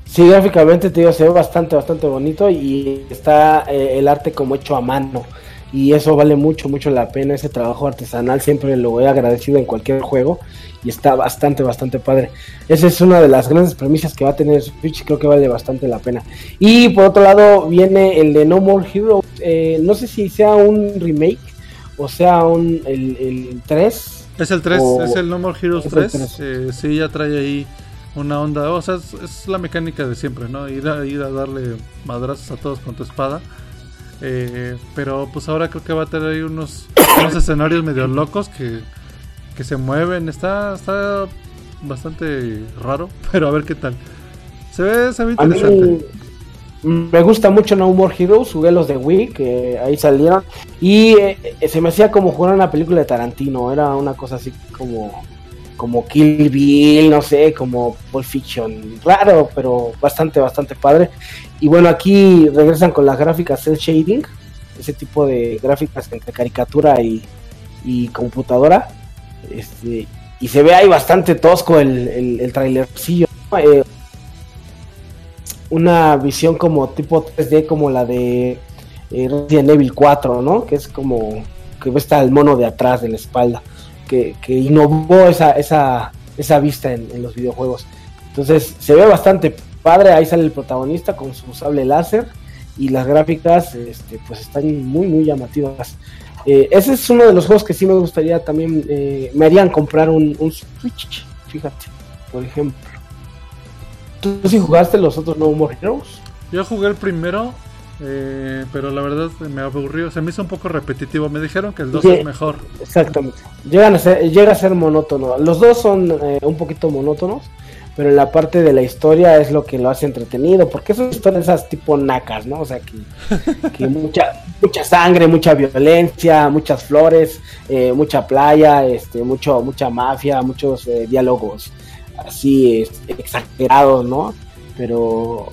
Sí, gráficamente te digo, se ve bastante, bastante bonito y está eh, el arte como hecho a mano. Y eso vale mucho, mucho la pena. Ese trabajo artesanal siempre lo he agradecido en cualquier juego y está bastante, bastante padre. Esa es una de las grandes premisas que va a tener Switch y creo que vale bastante la pena. Y por otro lado viene el de No More Heroes. Eh, no sé si sea un remake o sea un, el, el 3 Es el 3, es el No More Heroes 3. Eh, sí, ya trae ahí una onda. O sea, es, la mecánica de siempre, ¿no? Ir a, ir a darle madrazos a todos con tu espada. Eh, pero pues ahora creo que va a tener ahí unos, <coughs> unos escenarios medio locos que, que se mueven. Está, está bastante raro, <laughs> pero a ver qué tal. Se ve, se ve interesante. Me gusta mucho No More Heroes, jugué los de Wii, que ahí salieron. Y eh, se me hacía como jugar una película de Tarantino, era una cosa así como, como Kill Bill, no sé, como Pulp Fiction. Raro, pero bastante, bastante padre. Y bueno, aquí regresan con las gráficas cel shading, ese tipo de gráficas entre caricatura y, y computadora. Este, y se ve ahí bastante tosco el, el, el trailercillo. Eh, una visión como tipo 3D como la de eh, Resident Evil 4, ¿no? Que es como que está el mono de atrás de la espalda, que, que innovó esa, esa, esa vista en, los videojuegos. Entonces se ve bastante padre, ahí sale el protagonista con su sable láser y las gráficas este, pues están muy muy llamativas. Eh, ese es uno de los juegos que sí me gustaría también, eh, me harían comprar un, un Switch, fíjate, por ejemplo. ¿Tú sí jugaste los otros No More Heroes? Yo jugué el primero, eh, pero la verdad me aburrió. Se me hizo un poco repetitivo. Me dijeron que el 2 es mejor. Exactamente. Llegan a ser, llega a ser monótono. Los dos son eh, un poquito monótonos, pero en la parte de la historia es lo que lo hace entretenido. Porque son historias esas tipo nacas, ¿no? O sea, <laughs> que, mucha, mucha sangre, mucha violencia, muchas flores, eh, mucha playa, este, mucho, mucha mafia, muchos diálogos así exagerado, ¿no? Pero,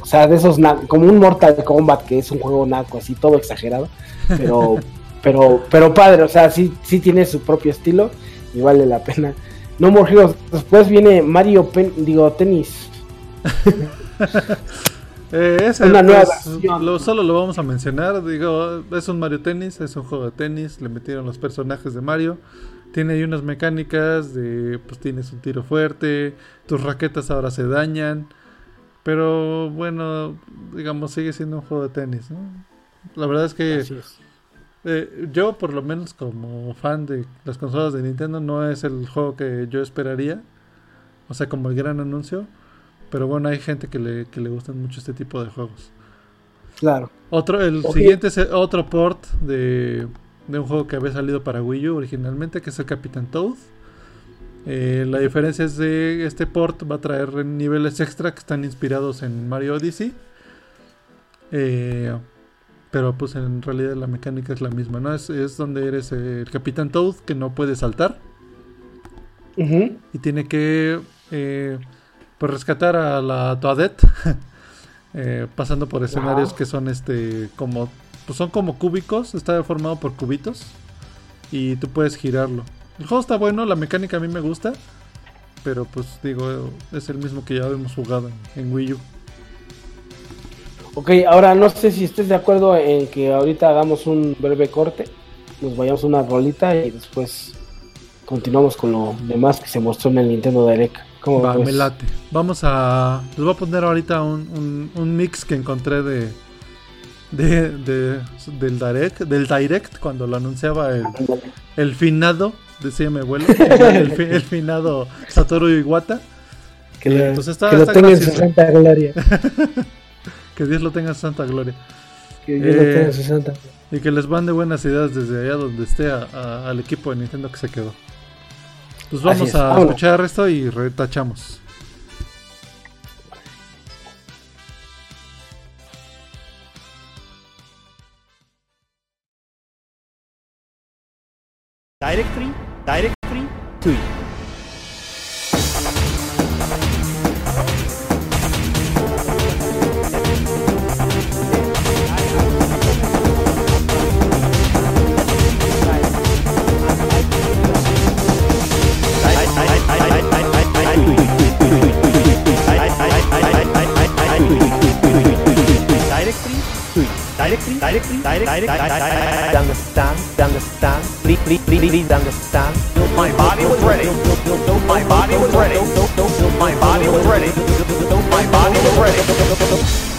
o sea, de esos, como un Mortal Kombat, que es un juego naco, así todo exagerado, pero, <laughs> pero, pero padre, o sea, sí, sí tiene su propio estilo y vale la pena. No More Heroes, después viene Mario digo, Tennis. <laughs> Eh, Una nueva pues, solo lo vamos a mencionar. Digo, es un Mario Tennis, es un juego de tenis. Le metieron los personajes de Mario. Tiene ahí unas mecánicas de, pues tienes un tiro fuerte, tus raquetas ahora se dañan, pero bueno, digamos, sigue siendo un juego de tenis, ¿no? La verdad es que eh, yo, por lo menos como fan de las consolas de Nintendo, no es el juego que yo esperaría, o sea, como el gran anuncio, pero bueno, hay gente que le, que le gustan mucho este tipo de juegos. Claro. Otro, el siguiente es otro port de de un juego que había salido para Wii U originalmente, que es el Capitán Toad. Eh, la diferencia es de este port va a traer niveles extra que están inspirados en Mario Odyssey. Eh, pero pues en realidad la mecánica es la misma, ¿no? Es, donde eres el Capitán Toad que no puede saltar. Y tiene que eh, pues rescatar a la Toadette. <laughs> pasando por escenarios que son este como pues son como cúbicos, está formado por cubitos y tú puedes girarlo. El juego está bueno, la mecánica a mí me gusta, pero pues digo, es el mismo que ya hemos jugado en, Wii U. Ok, ahora no sé si estés de acuerdo en que ahorita hagamos un breve corte, nos vayamos una rolita y después continuamos con lo demás que se mostró en el Nintendo Direct. ¿Cómo Va, me late. Vamos a. Les voy a poner ahorita un mix que encontré de, de, del direct del direct cuando lo anunciaba el, el finado decía mi abuelo <laughs> el, finado Satoru Iwata que, lo tenga en su santa gloria <laughs> que Dios lo tenga en su santa gloria. Que Dios lo tenga en su santa y que les mande buenas ideas desde allá donde esté al equipo de Nintendo que se quedó. Pues vamos a escuchar esto y retachamos. Directly, directly to directly, directly, directly, directly, understand, understand, please, please, please, please understand. My body was ready. My body was ready. My body was ready. My body was ready.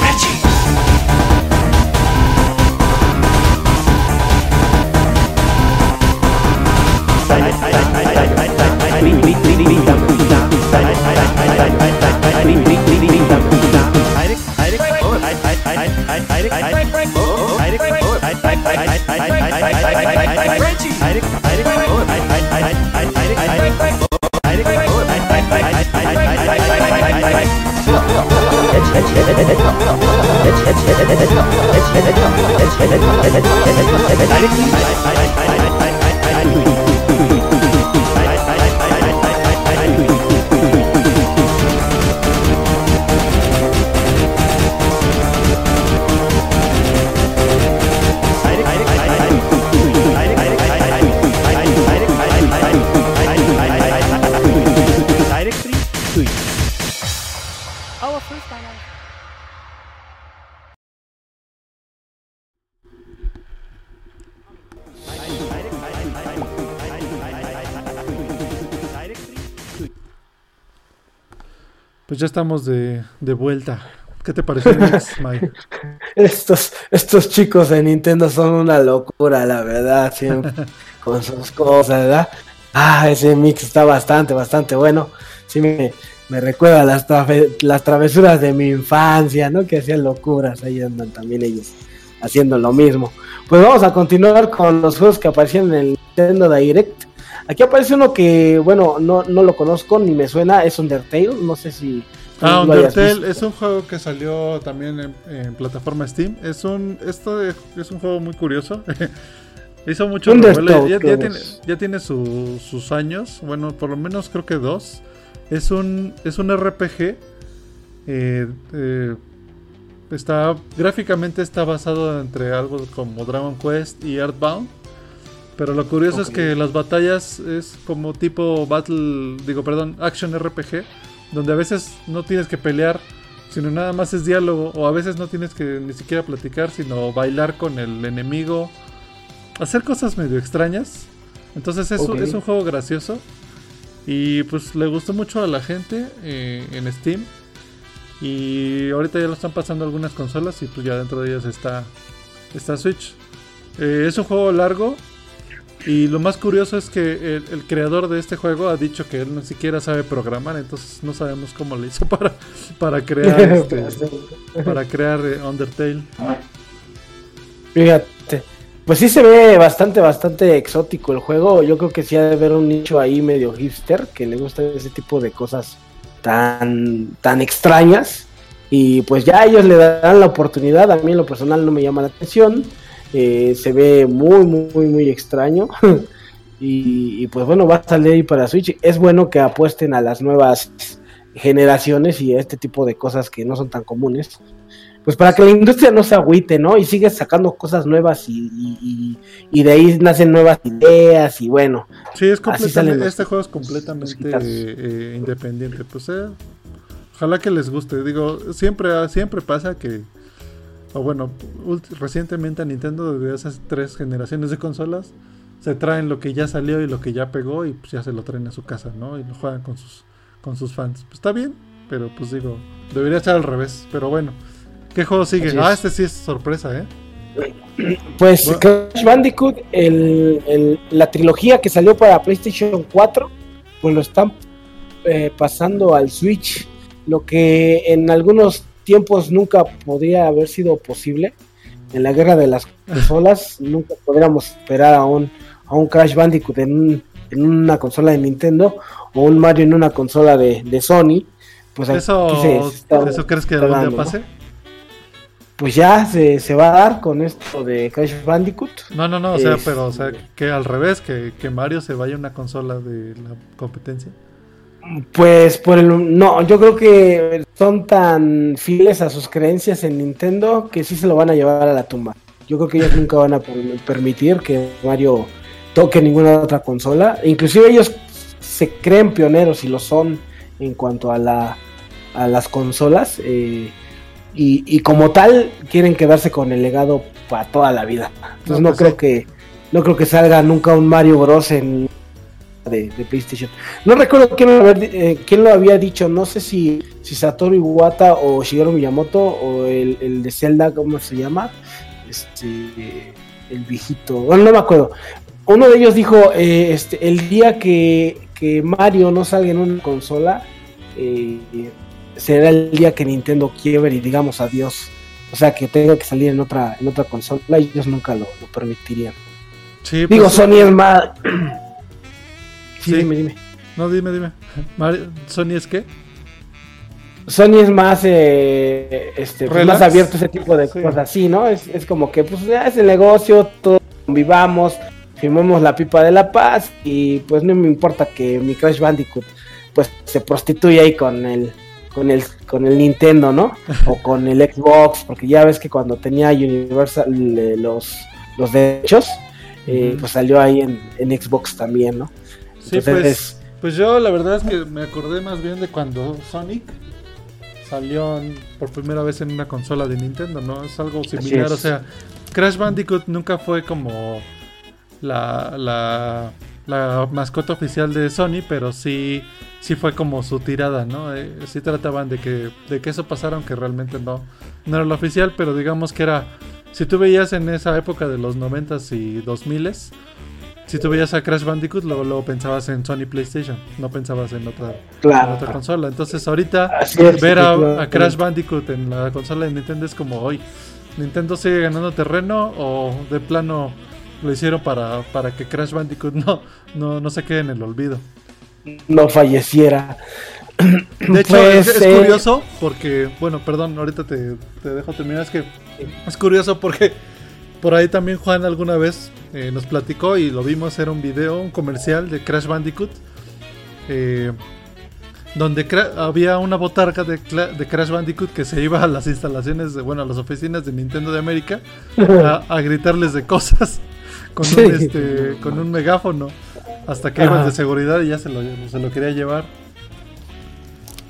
Magic! Evet, evet, evet, evet, evet, evet, evet, evet, evet, evet, evet, evet, evet, ya estamos de, vuelta. ¿Qué te pareció <laughs> Mike? estos, estos chicos de Nintendo son una locura, la verdad, <laughs> con sus cosas, ¿verdad? Ah, ese mix está bastante, bastante bueno. Sí, me, me recuerda las, las travesuras de mi infancia, ¿no? Que hacían locuras, ahí andan también ellos haciendo lo mismo. Pues vamos a continuar con los juegos que aparecieron en el Nintendo Direct. Aquí aparece uno que, bueno, no, no lo conozco ni me suena, es Undertale, no sé si... Ah, Undertale es un juego que salió también en, plataforma Steam. Es un, esto es un juego muy curioso. <laughs> Hizo mucho ya, ya, tiene, ya tiene sus años, bueno, por lo menos creo que dos. Es un, es un RPG. Eh, eh, está gráficamente está basado entre algo como Dragon Quest y Earthbound. Pero lo curioso es que las batallas es como tipo battle, digo, perdón, action RPG, donde a veces no tienes que pelear, sino nada más es diálogo, o a veces no tienes que ni siquiera platicar, sino bailar con el enemigo, hacer cosas medio extrañas. Entonces es, es un juego gracioso y pues le gustó mucho a la gente eh, en Steam. Y ahorita ya lo están pasando algunas consolas y pues ya dentro de ellas está, está Switch. Eh, es un juego largo, y lo más curioso es que el, creador de este juego ha dicho que él ni siquiera sabe programar, entonces no sabemos cómo le hizo <laughs> para, para crear <laughs> este, para crear eh, Undertale. Fíjate, pues sí se ve bastante, bastante exótico el juego. Yo creo que sí ha de haber un nicho ahí medio hipster que le gusta ese tipo de cosas tan, tan extrañas. Y pues ya ellos le dan la oportunidad. A mí en lo personal no me llama la atención. Eh, se ve muy, muy, muy extraño. <laughs> y, pues bueno, va a salir ahí para Switch. Es bueno que apuesten a las nuevas generaciones y a este tipo de cosas que no son tan comunes. Pues para que la industria no se agüite, ¿no? Y sigue sacando cosas nuevas y, de ahí nacen nuevas ideas y bueno. Sí, es completamente, este juego es completamente eh, independiente. Pues eh, ojalá que les guste. Digo, siempre, siempre pasa que o bueno, recientemente a Nintendo desde esas tres generaciones de consolas se traen lo que ya salió y lo que ya pegó y pues ya se lo traen a su casa, ¿no? Y lo juegan con sus con sus fans. Pues está bien, pero pues digo, debería ser al revés, pero bueno. ¿Qué juego sigue? Ah, este sí es sorpresa, ¿eh? Pues Crash Bandicoot, el, la trilogía que salió para PlayStation 4, pues lo están eh, pasando al Switch. Lo que en algunos tiempos nunca podría haber sido posible. En la guerra de las consolas nunca podríamos esperar a un, a un Crash Bandicoot en, una consola de Nintendo o un Mario en una consola de, Sony. Pues ¿Eso, ¿Eso crees que algún día pase? Pues ya se, se, va a dar con esto de Crash Bandicoot. No, no, no, o sea, pero o sea, que al revés, que, que Mario se vaya a una consola de la competencia. Pues por el no, yo creo que son tan fieles a sus creencias en Nintendo que sí se lo van a llevar a la tumba. Yo creo que ellos nunca van a permitir que Mario toque ninguna otra consola. Inclusive ellos se creen pioneros y lo son en cuanto a la a las consolas eh, y, como tal quieren quedarse con el legado para toda la vida. Entonces no, pues creo que no creo que salga nunca un Mario Bros en de, PlayStation. No recuerdo eh, quién lo, había dicho, no sé si, si Satoru Iwata o Shigeru Miyamoto o el, de Zelda, ¿cómo se llama? Este, el viejito, bueno, no me acuerdo. Uno de ellos dijo, eh, este, el día que, que, Mario no salga en una consola, eh, será el día que Nintendo quiebre y digamos adiós. O sea, que tenga que salir en otra, en otra consola, ellos nunca lo, permitirían. Digo, pues, Sony es más Sí, dime, dime. No, dime, dime. ¿Sony es qué? Sony es más, eh, este, pues, más abierto a ese tipo de cosas así, ¿no? Es, es, como que, pues, ya es el negocio, todos vivamos, firmemos la pipa de la paz y pues no me importa que mi Crash Bandicoot pues se prostituya ahí con el con el con el Nintendo, ¿no? <laughs> O con el Xbox, porque ya ves que cuando tenía Universal eh, los los derechos, eh, pues salió ahí en, en Xbox también, ¿no? Sí, pues, pues yo la verdad es que me acordé más bien de cuando Sonic salió por primera vez en una consola de Nintendo, ¿no? Es algo similar, o sea, Crash Bandicoot nunca fue como la, la, la, mascota oficial de Sony, pero sí, sí fue como su tirada, ¿no? Eh, sí trataban de que, de que eso pasara, aunque realmente no, no era lo oficial, pero digamos que era, si tú veías en esa época de los 90s y 2000s, si tú veías a Crash Bandicoot, luego, pensabas en Sony PlayStation, no pensabas en otra, otra consola. Entonces, ahorita ver a, Crash Bandicoot en la consola de Nintendo es como hoy. ¿Nintendo sigue ganando terreno o de plano lo hicieron para, para que Crash Bandicoot no, no, no se quede en el olvido? No falleciera. De hecho, es, curioso porque, bueno, perdón, ahorita te, te dejo terminar. Es que es curioso porque por ahí también Juan alguna vez eh, nos platicó y lo vimos, era un video, un comercial de Crash Bandicoot. Eh, donde había una botarga de, Crash Bandicoot que se iba a las instalaciones, de, bueno, a las oficinas de Nintendo de América <laughs> a, gritarles de cosas <laughs> con, un, este, con un megáfono hasta que iban de seguridad y ya se lo, se lo quería llevar.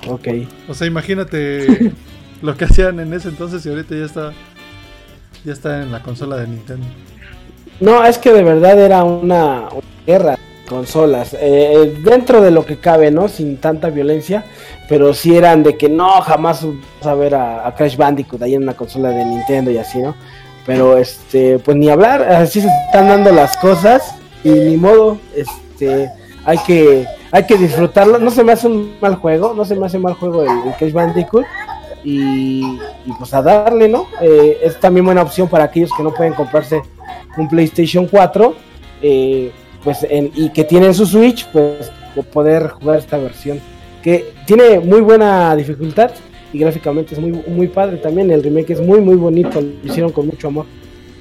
Ok. O sea, imagínate <laughs> lo que hacían en ese entonces y ahorita ya está ya está en la consola de Nintendo. No, es que de verdad era una, guerra de consolas. Eh, dentro de lo que cabe, ¿no? Sin tanta violencia. Pero sí eran de que no, jamás vas a ver a, Crash Bandicoot ahí en una consola de Nintendo y así, ¿no? Pero este, pues ni hablar, así se están dando las cosas. Y ni modo, este, hay que, hay que disfrutarlo. No se me hace un mal juego, no se me hace mal juego el Crash Bandicoot y, pues a darle, ¿no? Eh, es también buena opción para aquellos que no pueden comprarse un PlayStation 4, eh, pues y que tienen su Switch, pues poder jugar esta versión que tiene muy buena dificultad y gráficamente es muy muy padre también. El remake es muy muy bonito, lo hicieron con mucho amor.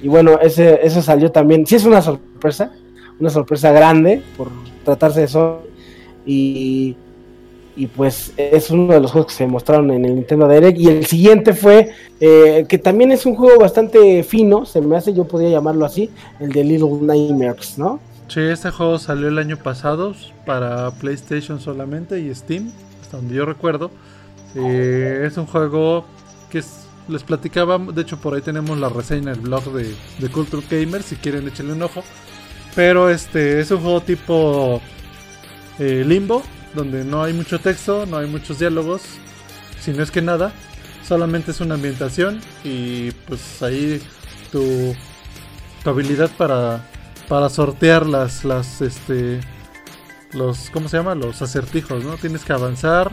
Y bueno, ese eso salió también. Sí es una sorpresa, una sorpresa grande por tratarse de eso y y pues es uno de los juegos que se mostraron en el Nintendo Direct. Y el siguiente fue, eh, que también es un juego bastante fino, se me hace, yo podría llamarlo así, el de Little Nightmares, ¿no? Sí, este juego salió el año pasado para PlayStation solamente y Steam, hasta donde yo recuerdo. Eh, es un juego que les platicaba, de hecho por ahí tenemos la reseña en el blog de, de Culture Gamer, si quieren echarle un ojo. Pero este es un juego tipo eh, Limbo, donde no hay mucho texto, no hay muchos diálogos, si no es que nada, solamente es una ambientación y pues ahí tu, tu habilidad para, para sortear las, las, este, los, ¿cómo se llama? Los acertijos, ¿no? Tienes que avanzar,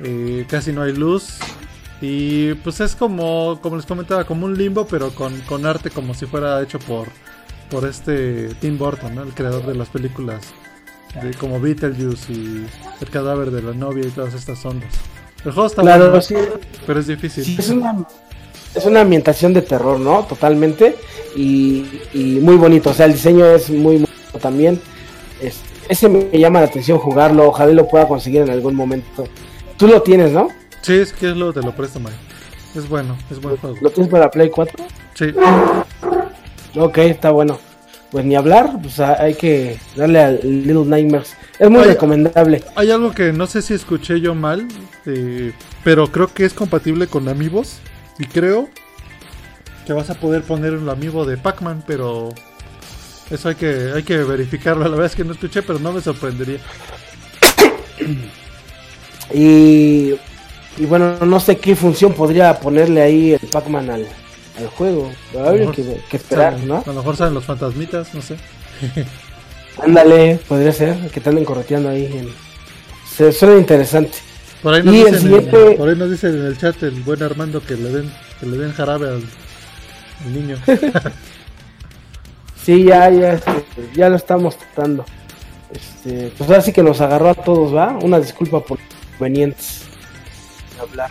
eh, casi no hay luz y pues es como, como les comentaba, como un limbo, pero con, con arte como si fuera hecho por, por este Tim Burton. El creador de las películas de como Beetlejuice y el cadáver de la novia y todas estas ondas. El juego está bueno, pero es difícil. es, una, es una ambientación de terror, ¿no? Totalmente. Y, y, muy bonito. O sea, el diseño es muy, bonito también. Es, ese me llama la atención jugarlo, ojalá lo pueda conseguir en algún momento. Tú lo tienes, ¿no? Sí, es que es lo te lo presto, man. Es bueno, es buen juego. ¿Lo tienes para Play 4? Sí. Ok, está bueno. Pues ni hablar, pues hay que darle al Little Nightmares. Es muy recomendable. Hay algo que no sé si escuché yo mal, eh, pero creo que es compatible con Amigos. Y creo que vas a poder poner un amigo de Pac-Man, pero eso hay que, hay que verificarlo. La verdad es que no escuché, pero no me sorprendería. Y, y bueno, no sé qué función podría ponerle ahí el Pac-Man al, al juego. Hay que, que, esperar, ¿no? A lo mejor saben los fantasmitas, no sé. <laughs> Ándale, podría ser que te anden correteando ahí. En... Se suena interesante. Por ahí, nos y el siguiente... por ahí nos dicen en el chat el buen Armando que le den, que le den jarabe al, al niño. <laughs> <laughs> sí, ya, ya, ya lo estamos tratando. Este, pues ahora sí que nos agarró a todos, ¿va? Una disculpa por convenientes de hablar.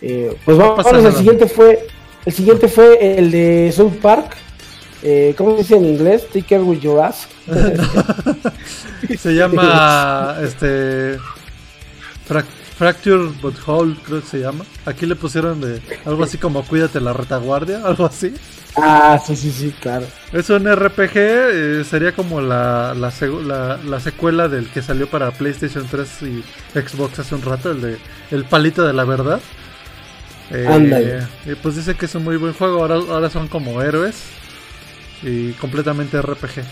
Eh, pues vamos, el siguiente fue el siguiente fue el de South Park. Eh, ¿Cómo se dice en inglés? Care with your ass. <laughs> se llama este Fracture but Whole, creo que se llama. Aquí le pusieron de algo así como Cuídate la retaguardia, <laughs> algo así. Ah, sí, sí, sí, claro. Es un RPG, eh, sería como la, la, la, secuela del que salió para PlayStation 3 y Xbox hace un rato, el de El Palito de la Verdad. Eh, pues dice que es un muy buen juego, ahora, ahora son como héroes y completamente RPG.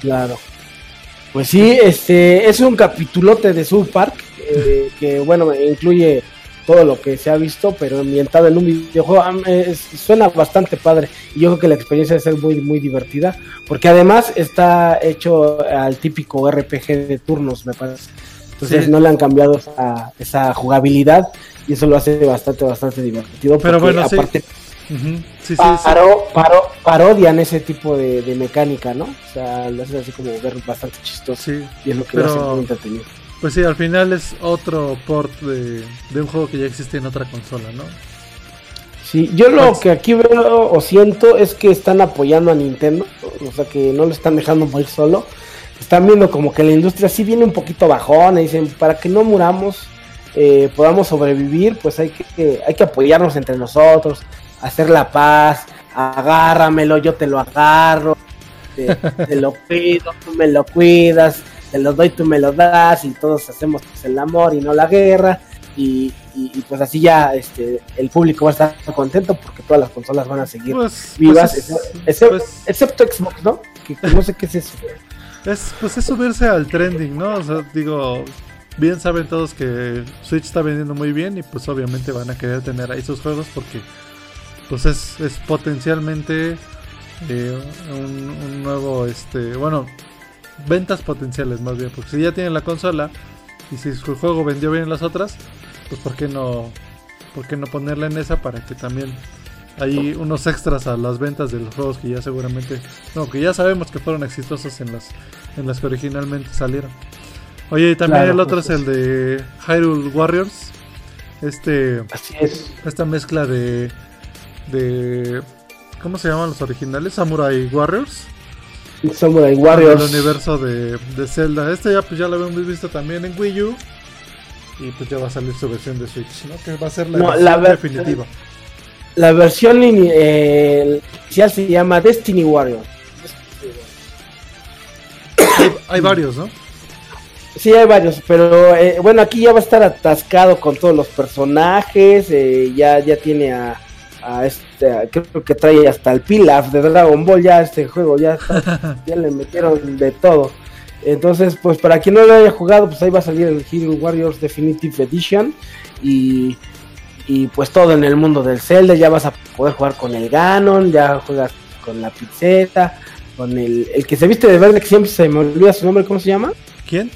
Claro. Pues sí, este es un capitulote de South Park eh, que bueno incluye todo lo que se ha visto, pero ambientado en un videojuego suena bastante padre y yo creo que la experiencia ser muy muy divertida porque además está hecho al típico RPG de turnos, me parece. Entonces no le han cambiado esa, esa jugabilidad y eso lo hace bastante, bastante divertido. Pero bueno, aparte, sí. parodian ese tipo de, mecánica, ¿no? O sea, lo hacen así como ver bastante chistoso. Sí, y es lo que lo hace muy entretenido. Pues sí, al final es otro port de, un juego que ya existe en otra consola, ¿no? Sí, yo lo pues que aquí veo o siento es que están apoyando a Nintendo, o sea que no lo están dejando morir solo. Están viendo como que la industria sí viene un poquito bajona y dicen, para que no muramos, eh, podamos sobrevivir, pues hay que, hay que apoyarnos entre nosotros, hacer la paz, agárramelo, yo te lo agarro, <laughs> te, lo cuido, tú me lo cuidas, te lo doy, tú me lo das, y todos hacemos pues, el amor y no la guerra, y, pues así ya este, el público va a estar contento porque todas las consolas van a seguir pues, vivas, pues excepto, Xbox, ¿no? Que, no sé qué es eso. Es, pues es subirse al trending, ¿no? O sea, digo, bien saben todos que Switch está vendiendo muy bien y pues obviamente van a querer tener ahí sus juegos porque pues es, potencialmente eh, un, nuevo, este, bueno, ventas potenciales más bien, porque si ya tienen la consola y si su juego vendió bien en las otras, pues por qué no, por qué no ponerla en esa para que también hay unos extras a las ventas de los juegos que ya seguramente, no, que ya sabemos que fueron exitosos en las, en las que originalmente salieron. Oye, y también el otro es el de Hyrule Warriors. Este. Así es. Esta mezcla de. de. ¿Cómo se llaman los originales? Samurai Warriors. Samurai Warriors. El universo de, de Zelda. Este ya, pues, ya lo habíamos visto también en Wii U. Y pues ya va a salir su versión de Switch, ¿no? Que va a ser la, definitiva. La versión eh, inicial se llama Destiny Warriors. hay varios, ¿no? Sí, hay varios, pero eh, bueno, aquí ya va a estar atascado con todos los personajes, eh, ya, ya tiene a, a este, creo que trae hasta el Pilaf de Dragon Ball, ya este juego, ya, <laughs> ya le metieron de todo. Entonces, pues para quien no lo haya jugado, pues ahí va a salir el Hero Warriors Definitive Edition y, y pues todo en el mundo del Zelda, ya vas a poder jugar con el Ganon, ya juegas con la pizzeta, con el, el que se viste de verde, que siempre se me olvida su nombre, ¿cómo se llama? ¿Quién?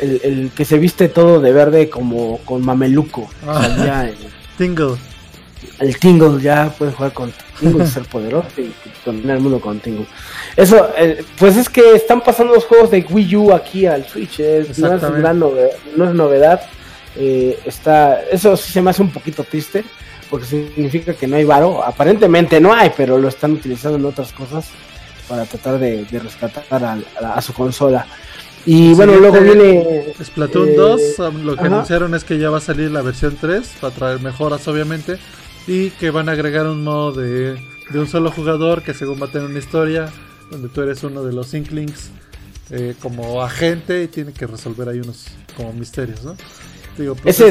el, que se viste todo de verde como con mameluco. Ah. Tingle. El Tingle ya puede jugar con Tingle, ser poderoso y dominar el mundo con Tingle. Eso, eh, pues es que están pasando los juegos de Wii U aquí al Switch. Eh, no, es novedad, no es novedad. Eh, está, eso sí se me hace un poquito triste porque significa que no hay varo. Aparentemente no hay, pero lo están utilizando en otras cosas. para tratar de, rescatar a, su consola. Y bueno, luego viene... Splatoon 2, eh, lo que anunciaron es que ya va a salir la versión 3, va a traer mejoras obviamente, y que van a agregar un modo de, de un solo jugador que según va a tener una historia, donde tú eres uno de los Inklings eh, como agente y tiene que resolver ahí unos como misterios, ¿no? Digo, pues Ese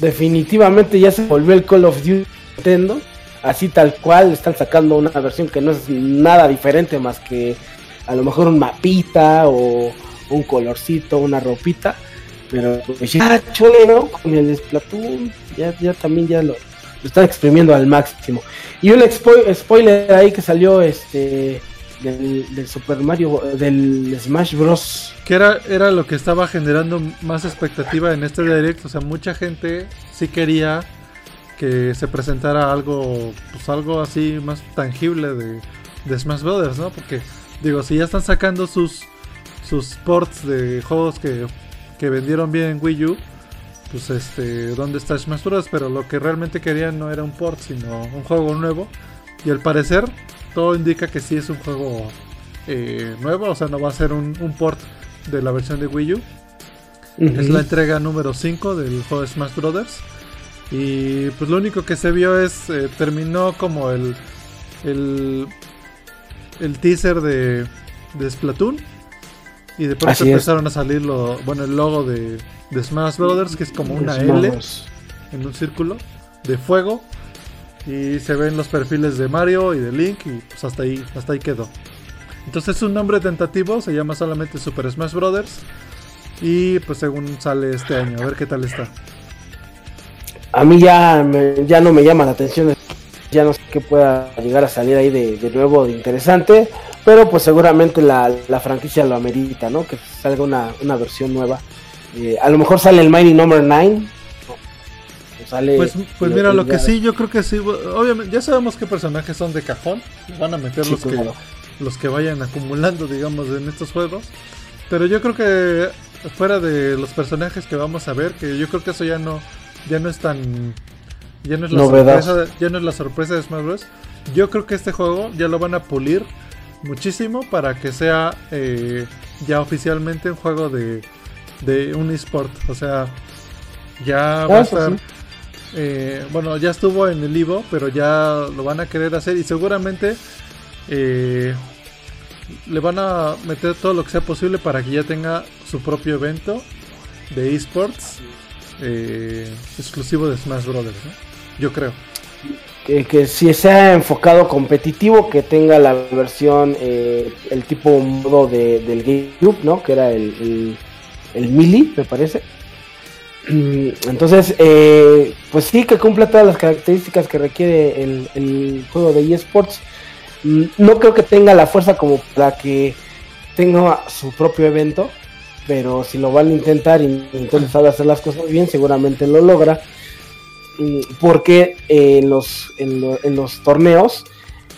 definitivamente ya se volvió el Call of Duty Nintendo, así tal cual, están sacando una versión que no es nada diferente más que a lo mejor un mapita o un colorcito, una ropita, pero pues ya chole, Con el Splatoon, ya, ya también ya lo, lo están exprimiendo al máximo. Y un spoiler ahí que salió este del, Super Mario, del Smash Bros. Que era, era lo que estaba generando más expectativa en este directo. O sea, mucha gente sí quería que se presentara algo, pues algo así más tangible de, de Smash Brothers, ¿no? Porque, digo, si ya están sacando sus, sus ports de juegos que, que vendieron bien en Wii U, pues este, ¿dónde está Smash Bros? Pero lo que realmente querían no era un port, sino un juego nuevo. Y al parecer, todo indica que sí es un juego eh, nuevo, o sea, no va a ser un, port de la versión de Wii U. Es la entrega número 5 del juego de Smash Brothers. Y pues lo único que se vio es, eh, terminó como el, el, el teaser de, de Splatoon. Y de pronto empezaron a salir lo, bueno, el logo de, de Smash Brothers, que es como una L en un círculo de fuego. Y se ven los perfiles de Mario y de Link y pues hasta ahí, hasta ahí quedó. Entonces es un nombre tentativo, se llama solamente Super Smash Brothers. Y pues según sale este año, a ver qué tal está. A mí ya, ya no me llama la atención, ya no sé qué pueda llegar a salir ahí de, nuevo, de interesante, pero pues seguramente la, franquicia lo amerita, ¿no? Que salga una, una versión nueva. Eh, a lo mejor sale el Mighty Number 9, pues, pues mira, lo que sí, yo creo que sí. Obviamente, ya sabemos qué personajes son de cajón. Van a meter los, que, los que vayan acumulando, digamos, en estos juegos. Pero yo creo que fuera de los personajes que vamos a ver, que yo creo que eso ya no, ya no es tan. Ya no es la sorpresa, ya no es la sorpresa de Smash Bros. Yo creo que este juego ya lo van a pulir muchísimo para que sea eh, ya oficialmente un juego de, de un esport. O sea, ya va a estar. Eh, bueno, ya estuvo en el Ivo, pero ya lo van a querer hacer y seguramente eh, le van a meter todo lo que sea posible para que ya tenga su propio evento de esports eh, exclusivo de Smash Brothers, yo creo. Que, si sea enfocado competitivo, que tenga la versión, el tipo modo de, del GameCube, ¿no? Que era el, el, el me parece entonces, eh, pues sí que cumple todas las características que requiere el, juego de eSports. Mm, no creo que tenga la fuerza como para que tenga su propio evento, pero si lo van a intentar y entonces sabe hacer las cosas bien, seguramente lo logra. Mm, porque en, los, en, los torneos,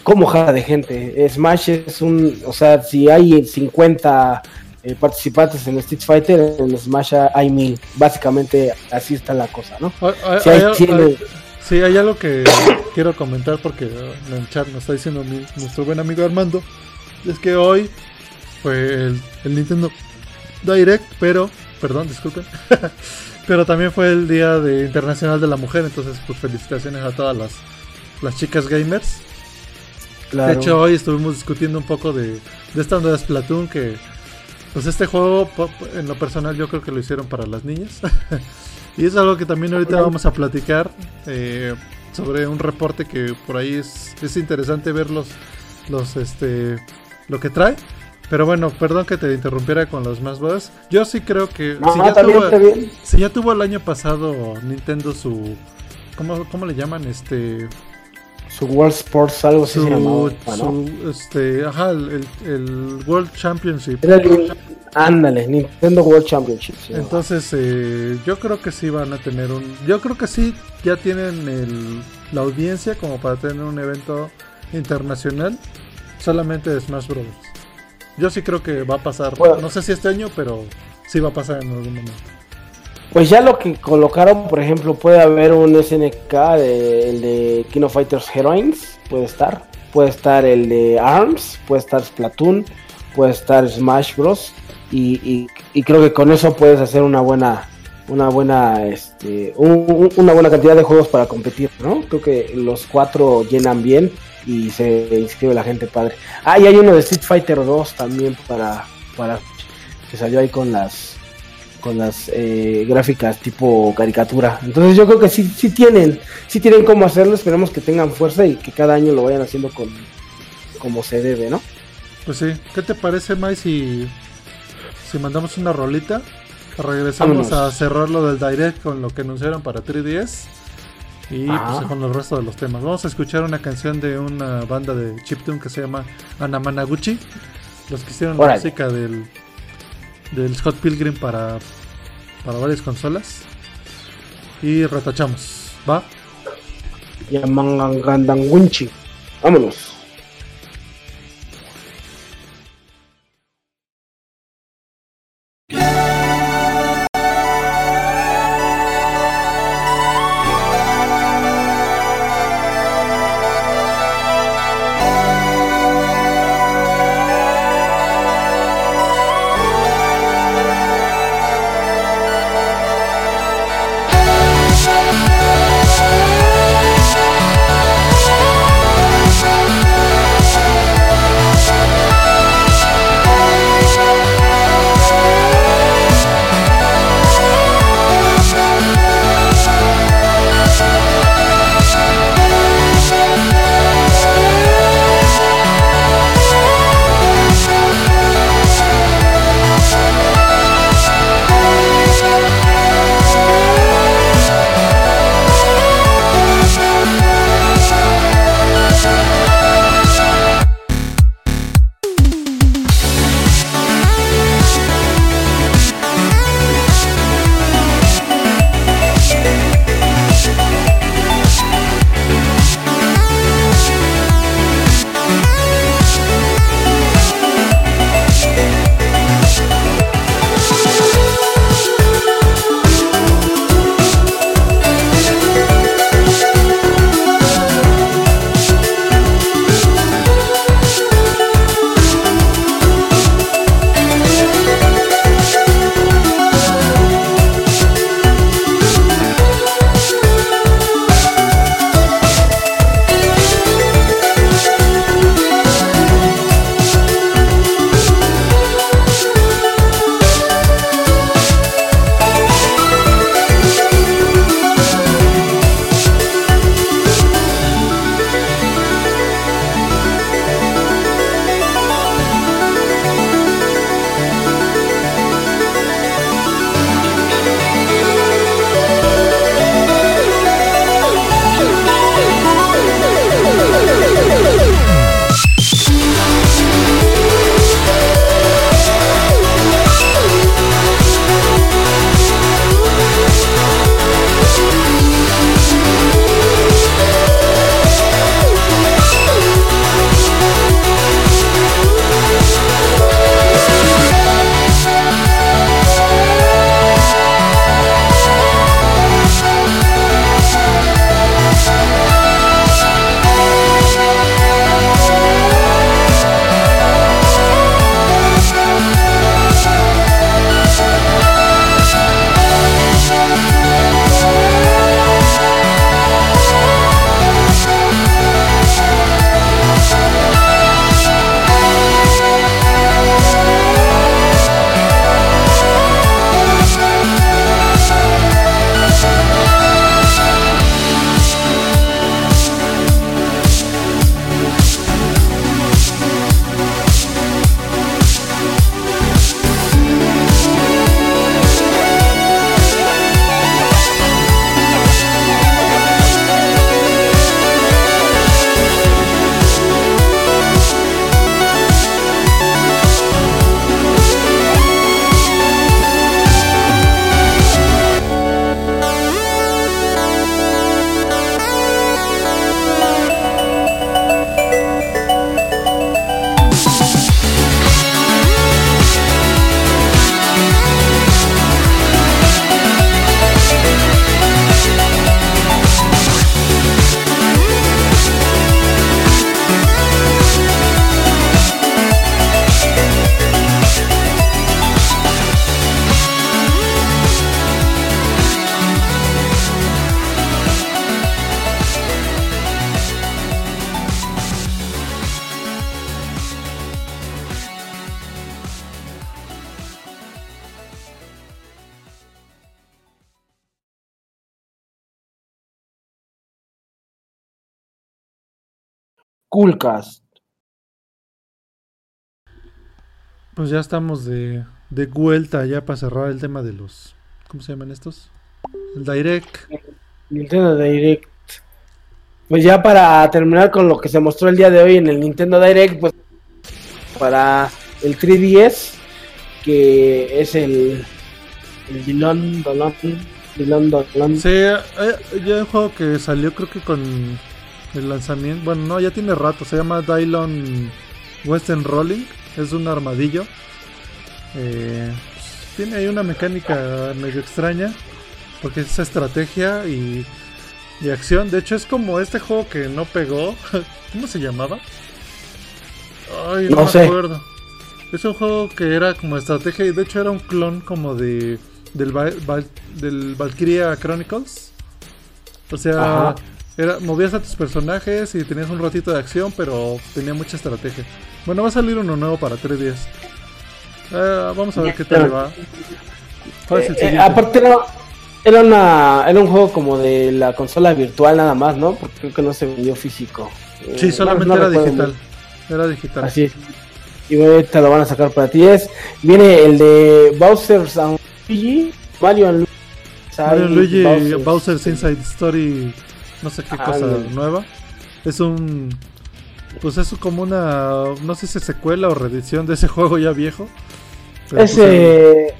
como jala de gente. Smash es un, o sea, si hay 50 eh, participantes en Street Fighter, en Smash hay mil. Básicamente así está la cosa, ¿no? sí, hay, algo que quiero comentar porque en el chat nos está diciendo nuestro buen amigo Armando. Es que hoy fue el, Nintendo Direct, pero, perdón, disculpen. <laughs> pero también fue el Día de Internacional de la Mujer, entonces pues felicitaciones a todas las, las chicas gamers. De hecho, hoy estuvimos discutiendo un poco de, de esta nueva Splatoon que pues este juego, en lo personal, yo creo que lo hicieron para las niñas. <laughs> y es algo que también ahorita vamos a platicar eh, sobre un reporte que por ahí es, es interesante ver los, este, lo que trae. Pero bueno, perdón que te interrumpiera con los más bodas. Yo sí creo que si, ya tuvo, si, ya tuvo, el año pasado Nintendo su... ¿Cómo, cómo le llaman? Este su World Sports, algo así su, este, ajá, el, el, World Championship. ándale, Nintendo World Championship. Entonces, eh, yo creo que sí van a tener un. Yo creo que sí ya tienen el, la audiencia como para tener un evento internacional solamente de Smash Bros. Yo sí creo que va a pasar. no sé si este año, pero sí va a pasar en algún momento. Pues ya lo que colocaron, por ejemplo, puede haber un SNK de, el de Kino Fighters Heroines, puede estar. puede estar el de ARMS, puede estar Splatoon, puede estar Smash Bros. Y, creo que con eso puedes hacer una buena una buena este una buena cantidad de juegos para competir, ¿no? Creo que los cuatro llenan bien y se inscribe la gente padre. Ah, y hay uno de Street Fighter 2 también para para que salió ahí con las con las eh, gráficas tipo caricatura. Entonces yo creo que sí, sí tienen, sí tienen cómo hacerlo, esperemos que tengan fuerza y que cada año lo vayan haciendo con como se debe, ¿no? Pues sí, ¿qué te parece, Mai, si, si mandamos una rolita? Regresamos a cerrar lo del Direct con lo que anunciaron para 3DS y pues, con el resto de los temas. Vamos a escuchar una canción de una banda de chiptune que se llama Anamanaguchi, los que hicieron la música del del Scott Pilgrim para, para varias consolas. Y retachamos. ¿Va? Yamangandangunchi. Vámonos. Ya estamos de, de vuelta ya para cerrar el tema de los. ¿Cómo se llaman estos? El Direct. Nintendo Direct. Pues ya para terminar con lo que se mostró el día de hoy en el Nintendo Direct, pues para el 3DS, que es el, el Dilon Dolon. Dilon Dolon. Sí, eh, ya un juego que salió creo que con el lanzamiento. Bueno, no, ya tiene rato. Se llama Dylon Western Rolling. Es un armadillo. Eh, tiene ahí una mecánica medio extraña. Porque es estrategia y, y acción. De hecho, es como este juego que no pegó. <laughs> ¿Cómo se llamaba? Ay, no, me acuerdo. Es un juego que era como estrategia y de hecho era un clon como de del, del Valkyria Chronicles. O sea, era, movías a tus personajes y tenías un ratito de acción, pero tenía mucha estrategia. Bueno, va a salir uno nuevo para 3 días. Eh, vamos a ver qué tal va. Eh, eh, aparte era, era, una, era un juego como de la consola virtual nada más, ¿no? Porque creo que no se vendió físico. Sí, solamente era digital. Era digital. Así es. Y ahorita lo van a sacar para ti. Es, viene el de Bowser's and Luigi, Mario and Luigi, Mario Luigi Bowser's Inside Story, no sé qué cosa nueva. Es un pues es como una no sé si secuela o reedición de ese <laughs> juego ya viejo. Pues, ese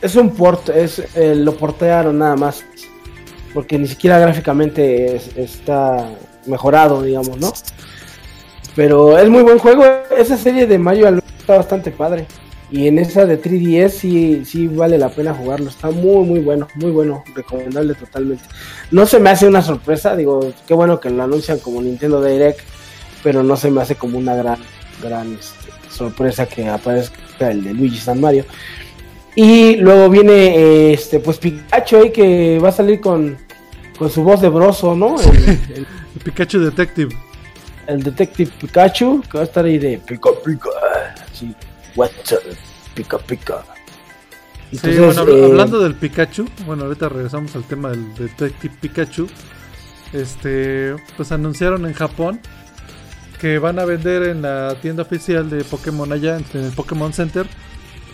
es un port, es eh, lo portearon nada más. Porque ni siquiera gráficamente está mejorado, digamos, ¿no? Pero es muy buen juego. Esa serie de Mario está bastante padre. Y en esa de 3DS sí, sí vale la pena jugarlo. Está muy, muy bueno, muy bueno. Recomendable totalmente. No se me hace una sorpresa. Digo, qué bueno que lo anuncian como Nintendo Direct. Pero no se me hace como una gran, gran este, sorpresa que aparezca el de Luigi San Mario. Y luego viene este pues Pikachu ahí que va a salir con, con su voz de broso, ¿no? el <laughs> Pikachu Detective el Detective Pikachu, que va a estar ahí de pica pica, sí, what's up, pica pica. sí, bueno, eh, hablando del Pikachu, bueno, ahorita regresamos al tema del Detective Pikachu. Este, pues anunciaron en Japón que van a vender en la tienda oficial de Pokémon allá, en el Pokémon Center,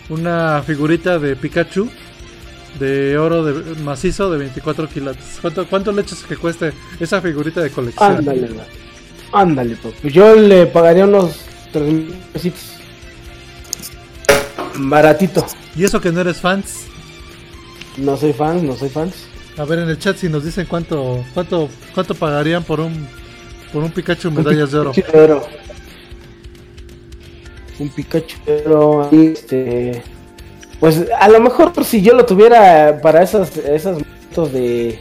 una figurita de Pikachu de oro de, macizo de 24 kilos. ¿Cuánto, ¿Cuánto le echas que cueste esa figurita de colección? Ándale, Ándale, pues yo le pagaría unos 3 mil pesitos. Baratito. ¿Y eso que no eres fans? No soy fan, no soy fans. A ver en el chat si nos dicen cuánto cuánto cuánto pagarían por un por un Pikachu medallas de oro. de oro. Un Pikachu de oro, este pues a lo mejor si yo lo tuviera para esos esos momentos de,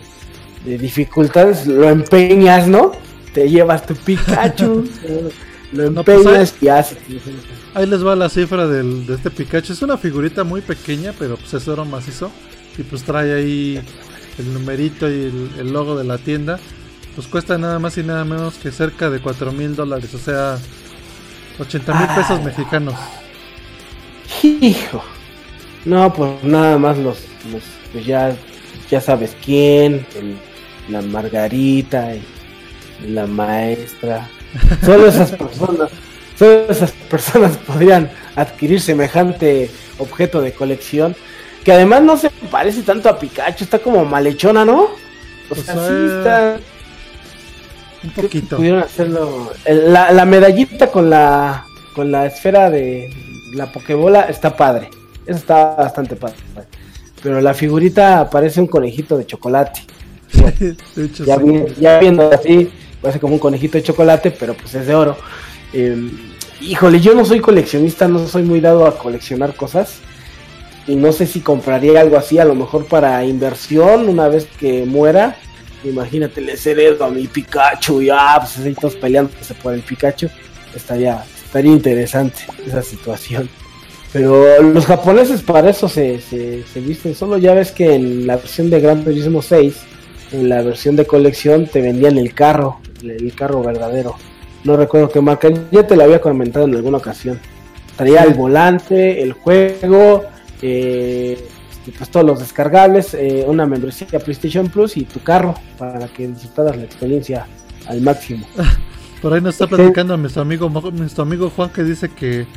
de dificultades lo empeñas, ¿no? te llevas tu Pikachu, <laughs> lo pues, empeñas y haces. Ahí les va la cifra del, de este Pikachu. Es una figurita muy pequeña, pero pues es oro macizo. Y pues trae ahí el numerito y el, logo de la tienda. Pues cuesta nada más y nada menos que cerca de 4 mil dólares. O sea, 80 mil pesos mexicanos. Hijo. No, pues nada más los, los pues ya, ya sabes quién, la Margarita la maestra. Solo esas personas, solo esas personas <laughs> podrían adquirir semejante objeto de colección. Que además no se parece tanto a Pikachu, está como malhechona, ¿no? O pues sea, sí está. Un poquito. Pudieron hacerlo. La, la medallita con la con la esfera de la Pokébola está padre. Eso está bastante padre. Pero la figurita parece un conejito de chocolate. <laughs> ya, ya viendo así, parece como un conejito de chocolate, pero pues es de oro. Em, híjole, yo no soy coleccionista, no soy muy dado a coleccionar cosas. Y no sé si compraría algo así, a lo mejor para inversión una vez que muera. Imagínate, le heredo a mi Pikachu y ah, pues ahí todos peleándose por el Pikachu. Estaría, estaría interesante esa situación. Pero los japoneses para eso se, se, se, visten. Solo ya ves que en la versión de Gran Turismo 6, en la versión de colección, te vendían el carro el carro verdadero. No recuerdo qué marca, ya te lo había comentado en alguna ocasión. Traía el volante, el juego, eh, pues todos los descargables, eh, una membresía PlayStation Plus y tu carro para que disfrutaras la experiencia al máximo. <laughs> Por ahí nos está platicando nuestro amigo, nuestro amigo Juan que dice que,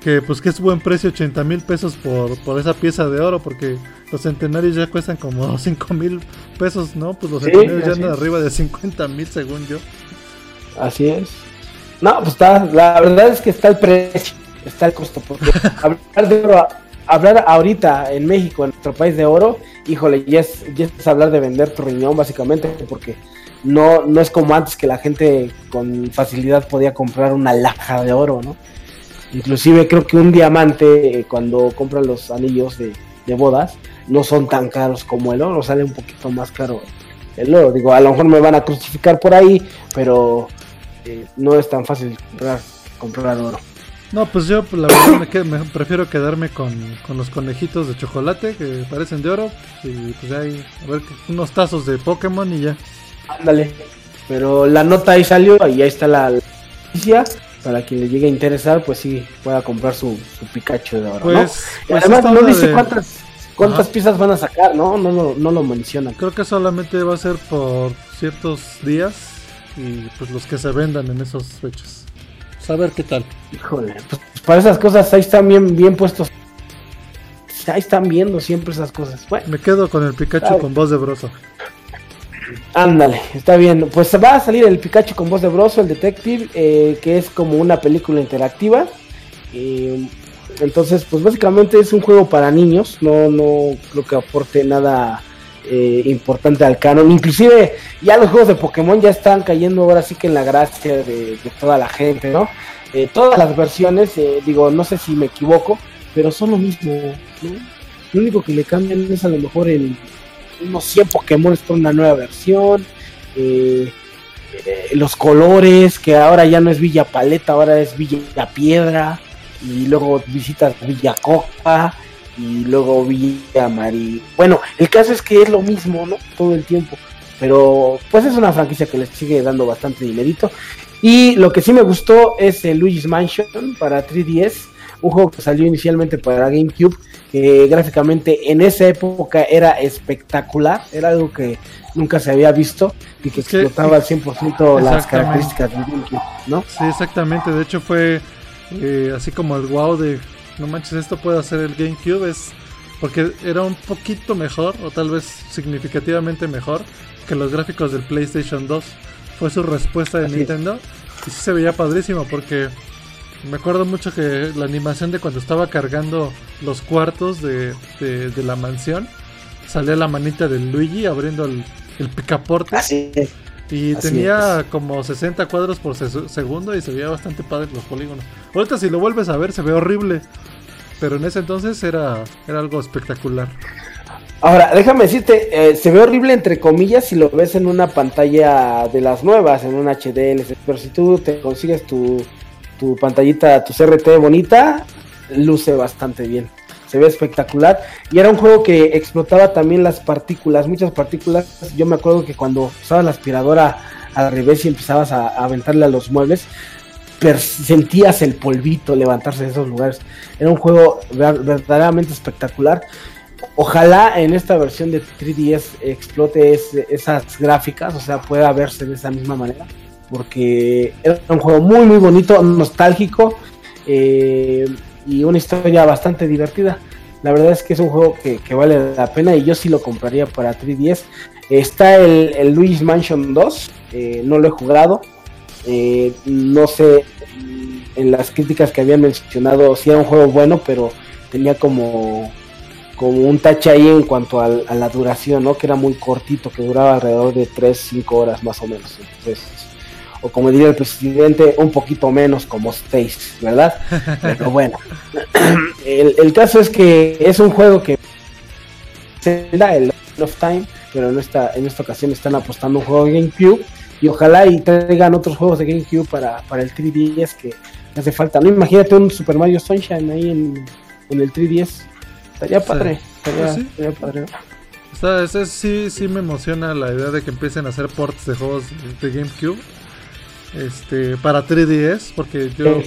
que pues que es buen precio 80 mil pesos por, por esa pieza de oro porque los centenarios ya cuestan como <laughs> 5 mil pesos, ¿no? Pues los centenarios ya andan arriba de 50 mil según yo. Así es. No, pues está, la verdad es que está el precio, está el costo, porque <laughs> hablar de oro, hablar ahorita en México, en nuestro país de oro, híjole, ya es, ya es hablar de vender tu riñón básicamente, porque no, no es como antes que la gente con facilidad podía comprar una laja de oro, ¿no? Inclusive creo que un diamante, eh, cuando compran los anillos de, de bodas, no son tan caros como el oro, sale un poquito más caro el oro. Digo, a lo mejor me van a crucificar por ahí, pero eh, no es tan fácil comprar, comprar oro. No, pues yo pues, la verdad me, prefiero quedarme con, los conejitos de chocolate que parecen de oro y pues ahí, a ver, unos tazos de Pokémon y ya. Ándale, pero la nota ahí salió y ahí está la noticia. Para quien le llegue a interesar, pues sí, pueda comprar su, Pikachu de oro. Pues, pues además no dice cuántas, cuántas piezas van a sacar, ¿no? No, no, no lo mencionan. Creo que solamente va a ser por ciertos días y pues los que se vendan en esos fechas. Saber qué tal. Híjole, pues para esas cosas ahí están bien, bien puestos. Ahí están viendo siempre esas cosas. Me quedo con el Pikachu con voz de broso. Ándale, está bien. Pues va a salir el Pikachu con voz de broso, el Detective, eh, que es como una película interactiva. Eh, entonces, pues básicamente es un juego para niños. No, no creo que aporte nada eh, importante al canon. Inclusive ya los juegos de Pokémon ya están cayendo ahora sí que en la gracia de, toda la gente, ¿no? Eh, todas las versiones, eh, digo, no sé si me equivoco, pero son lo mismo, Lo único que le cambian es a lo mejor el, unos 100 Pokémon por una nueva versión. los colores, que ahora ya no es Villa Paleta, ahora es Villa Piedra. Y luego visitas Villa Coca y luego vi a Mari. Bueno, el caso es que es lo mismo, ¿no? Todo el tiempo. Pero pues es una franquicia que les sigue dando bastante dinerito. Y lo que sí me gustó es el Luigi's Mansion para 3DS, un juego que salió inicialmente para GameCube, que gráficamente en esa época era espectacular, era algo que nunca se había visto y que explotaba al 100% las características de GameCube, ¿no? Sí, exactamente, de hecho fue eh, así como el wow de no manches, esto puede hacer el GameCube, es porque era un poquito mejor, o tal vez significativamente mejor, que los gráficos del PlayStation 2. Fue su respuesta de Nintendo. Y sí se veía padrísimo, porque me acuerdo mucho que la animación de cuando estaba cargando los cuartos de, de, la mansión, salía la manita de Luigi abriendo el, el picaporte. Así Y tenía como 60 cuadros por segundo y se veía bastante padre los polígonos. Ahorita si lo vuelves a ver se ve horrible. Pero en ese entonces era, era algo espectacular. Ahora, déjame decirte, eh, se ve horrible entre comillas si lo ves en una pantalla de las nuevas, en un HDL, pero si tú te consigues tu, tu pantallita, tu CRT bonita, luce bastante bien. Se ve espectacular. Y era un juego que explotaba también las partículas, muchas partículas. Yo me acuerdo que cuando usabas la aspiradora al revés y empezabas a aventarle a los muebles, sentías el polvito levantarse de esos lugares. Era un juego verdaderamente espectacular. Ojalá en esta versión de 3DS explote esas gráficas, o sea, pueda verse de esa misma manera, porque era un juego muy, muy bonito, nostálgico eh, y una historia bastante divertida. La verdad es que es un juego que, vale la pena y yo sí lo compraría para 3DS. Está el, el Luigi's Mansion 2, eh, no lo he jugado, eh, no sé, en las críticas que habían mencionado, si era un juego bueno, pero tenía como, como un tache ahí en cuanto a, la duración, ¿no? Que era muy cortito, que duraba alrededor de 3-5 horas más o menos. Entonces, o como diría el presidente, un poquito menos como Space, ¿verdad? <laughs> Pero bueno, <clears throat> el, el caso es que es un juego que da el of Time, pero en esta, en esta ocasión están apostando un juego de GameCube y ojalá y traigan otros juegos de GameCube para, para el 3DS que hace falta. No imagínate un Super Mario Sunshine ahí en, el 3DS. Estaría padre. Estaría, padre. ese sí, sí me emociona la idea de que empiecen a hacer ports de juegos de GameCube este para 3DS porque yo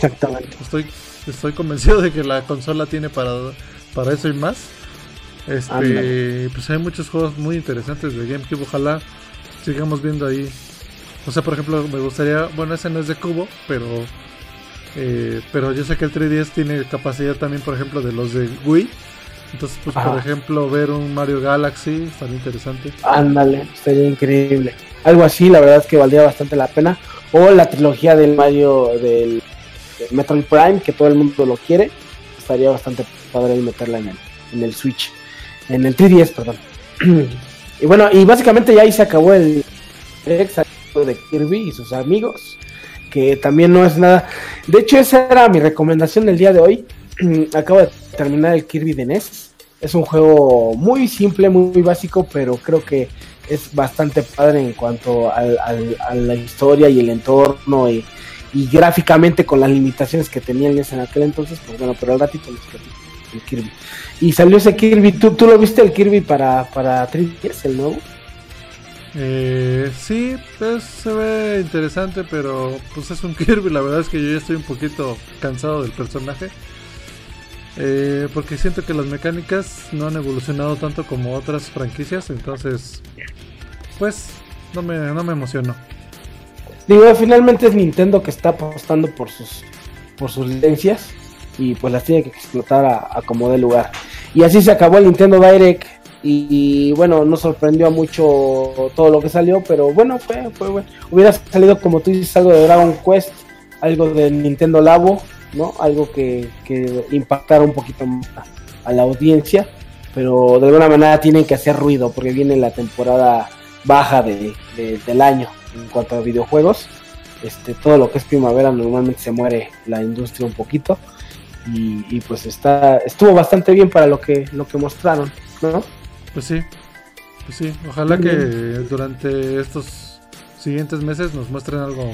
estoy estoy convencido de que la consola tiene para para eso y más. Este, pues hay muchos juegos muy interesantes de GameCube, ojalá sigamos viendo ahí O sea, por ejemplo, me gustaría, bueno, ese no es de cubo, pero eh, pero yo sé que el 3DS tiene capacidad también, por ejemplo, de los de Wii. Entonces, pues, por ejemplo, ver un Mario Galaxy estaría interesante. Ándale, sería increíble. Algo así, la verdad es que valdría bastante la pena. O la trilogía del Mario del, Metroid Prime, que todo el mundo lo quiere. Estaría bastante padre meterla en el, en el Switch. En el 3DS, perdón. <clears throat> y bueno, y básicamente ya ahí se acabó el de Kirby y sus amigos que también no es nada. De hecho, esa era mi recomendación del día de hoy. <clears throat> Acabo de terminar el Kirby de NES. Es un juego muy simple, muy, básico, pero creo que es bastante padre en cuanto a la historia y el entorno y, gráficamente con las limitaciones que tenía el NES en aquel entonces. Pues bueno, pero al ratito les el Kirby. Y salió ese Kirby. ¿Tú, tú lo viste el Kirby para, para 3DS, el nuevo? Eh, sí, pues se ve interesante, pero pues es un <laughs> Kirby. La verdad es que yo ya estoy un poquito cansado del personaje. Eh, porque siento que las mecánicas no han evolucionado tanto como otras franquicias. Entonces, pues no me, no me emociono. Digo, finalmente es Nintendo que está apostando por sus, por sus licencias. Y pues las tiene que explotar a, como de lugar. Y así se acabó el Nintendo Direct y, bueno, no sorprendió a mucho todo lo que salió, pero bueno, fue, fue bueno. Hubiera salido, como tú dices, algo de Dragon Quest, algo de Nintendo Labo, ¿no? Algo que, que impactara un poquito más a, la audiencia, pero de alguna manera tienen que hacer ruido porque viene la temporada baja de, del año en cuanto a videojuegos. Este, todo lo que es primavera normalmente se muere la industria un poquito y, y pues está estuvo bastante bien para lo que lo que mostraron, ¿no? Pues sí, pues sí, ojalá que durante estos siguientes meses nos muestren algo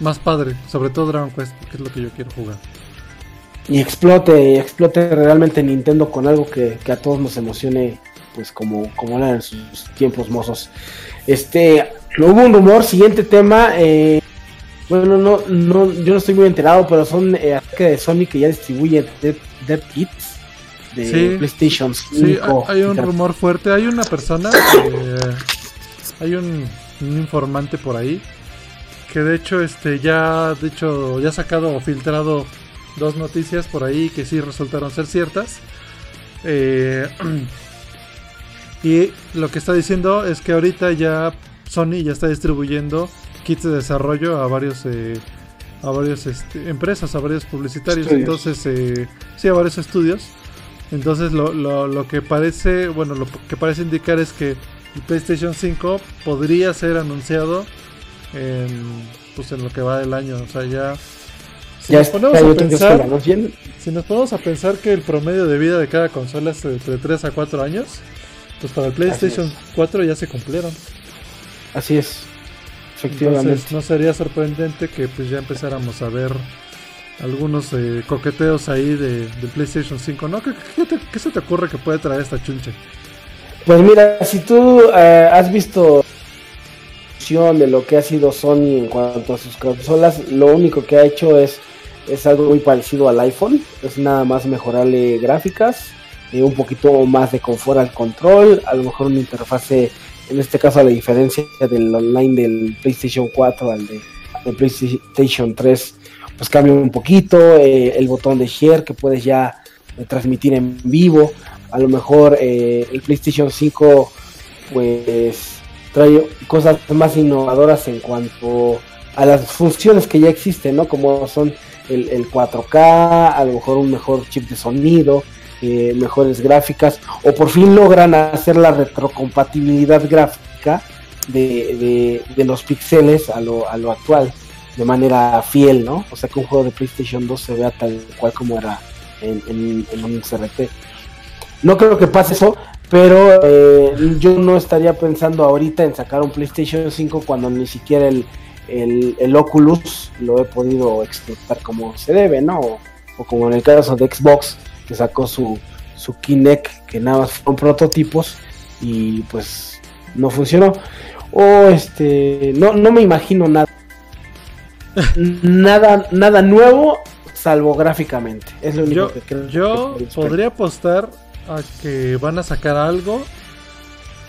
más padre, sobre todo Dragon Quest, que es lo que yo quiero jugar. Y explote, explote realmente Nintendo con algo que, a todos nos emocione, pues como, como eran en sus tiempos mozos. Este, hubo un rumor, siguiente tema, eh, bueno, no, no, yo no estoy muy enterado, pero son eh, de Sony que ya distribuye Dead, Dead Kids de PlayStation 5. Sí, hay un rumor fuerte. Hay una persona, hay un, informante por ahí que de hecho este ya de hecho ya ha sacado o filtrado dos noticias por ahí que sí resultaron ser ciertas. Eh, <clears throat> y lo que está diciendo es que ahorita ya Sony ya está distribuyendo kits de desarrollo a varios eh, a varias este, empresas, a varios publicitarios, entonces eh, sí a varios estudios. Entonces lo, lo, lo, que parece, bueno, lo que parece indicar es que el PlayStation 5 podría ser anunciado en, pues en lo que va del año. O sea, ya... Si nos ponemos a pensar, si nos ponemos a pensar que el promedio de vida de cada consola es entre 3 a 4 años, pues para el PlayStation 4 ya se cumplieron. Así es. Efectivamente. Entonces no sería sorprendente que pues ya empezáramos a ver algunos eh, coqueteos ahí de, PlayStation 5, ¿no? ¿Qué, se te ocurre que puede traer esta chunche? Pues mira, si tú eh, has visto de lo que ha sido Sony en cuanto a sus consolas, lo único que ha hecho es, es algo muy parecido al iPhone, es nada más mejorarle gráficas, eh, un poquito más de confort al control, a lo mejor una interfase, en este caso la diferencia del online del PlayStation 4 al de, de PlayStation 3 pues cambia un poquito, eh, el botón de share que puedes ya eh, transmitir en vivo, a lo mejor eh, el PlayStation 5 pues trae cosas más innovadoras en cuanto a las funciones que ya existen, ¿no? Como son el, 4K, a lo mejor un mejor chip de sonido, mejores gráficas, o por fin logran hacer la retrocompatibilidad gráfica de, los píxeles a lo, a lo actual de manera fiel, ¿no? O sea, que un juego de PlayStation 2 se vea tal cual como era en, un CRT. No creo que pase eso, pero eh, yo no estaría pensando ahorita en sacar un PlayStation 5 cuando ni siquiera el, el, Oculus lo he podido explotar como se debe, ¿no? O, como en el caso de Xbox, que sacó su, su Kinect, que nada más fueron prototipos y pues no funcionó. O este, no, no me imagino nada nada, nada nuevo, salvo gráficamente. Es lo único yo, que creo. Yo podría apostar a que van a sacar algo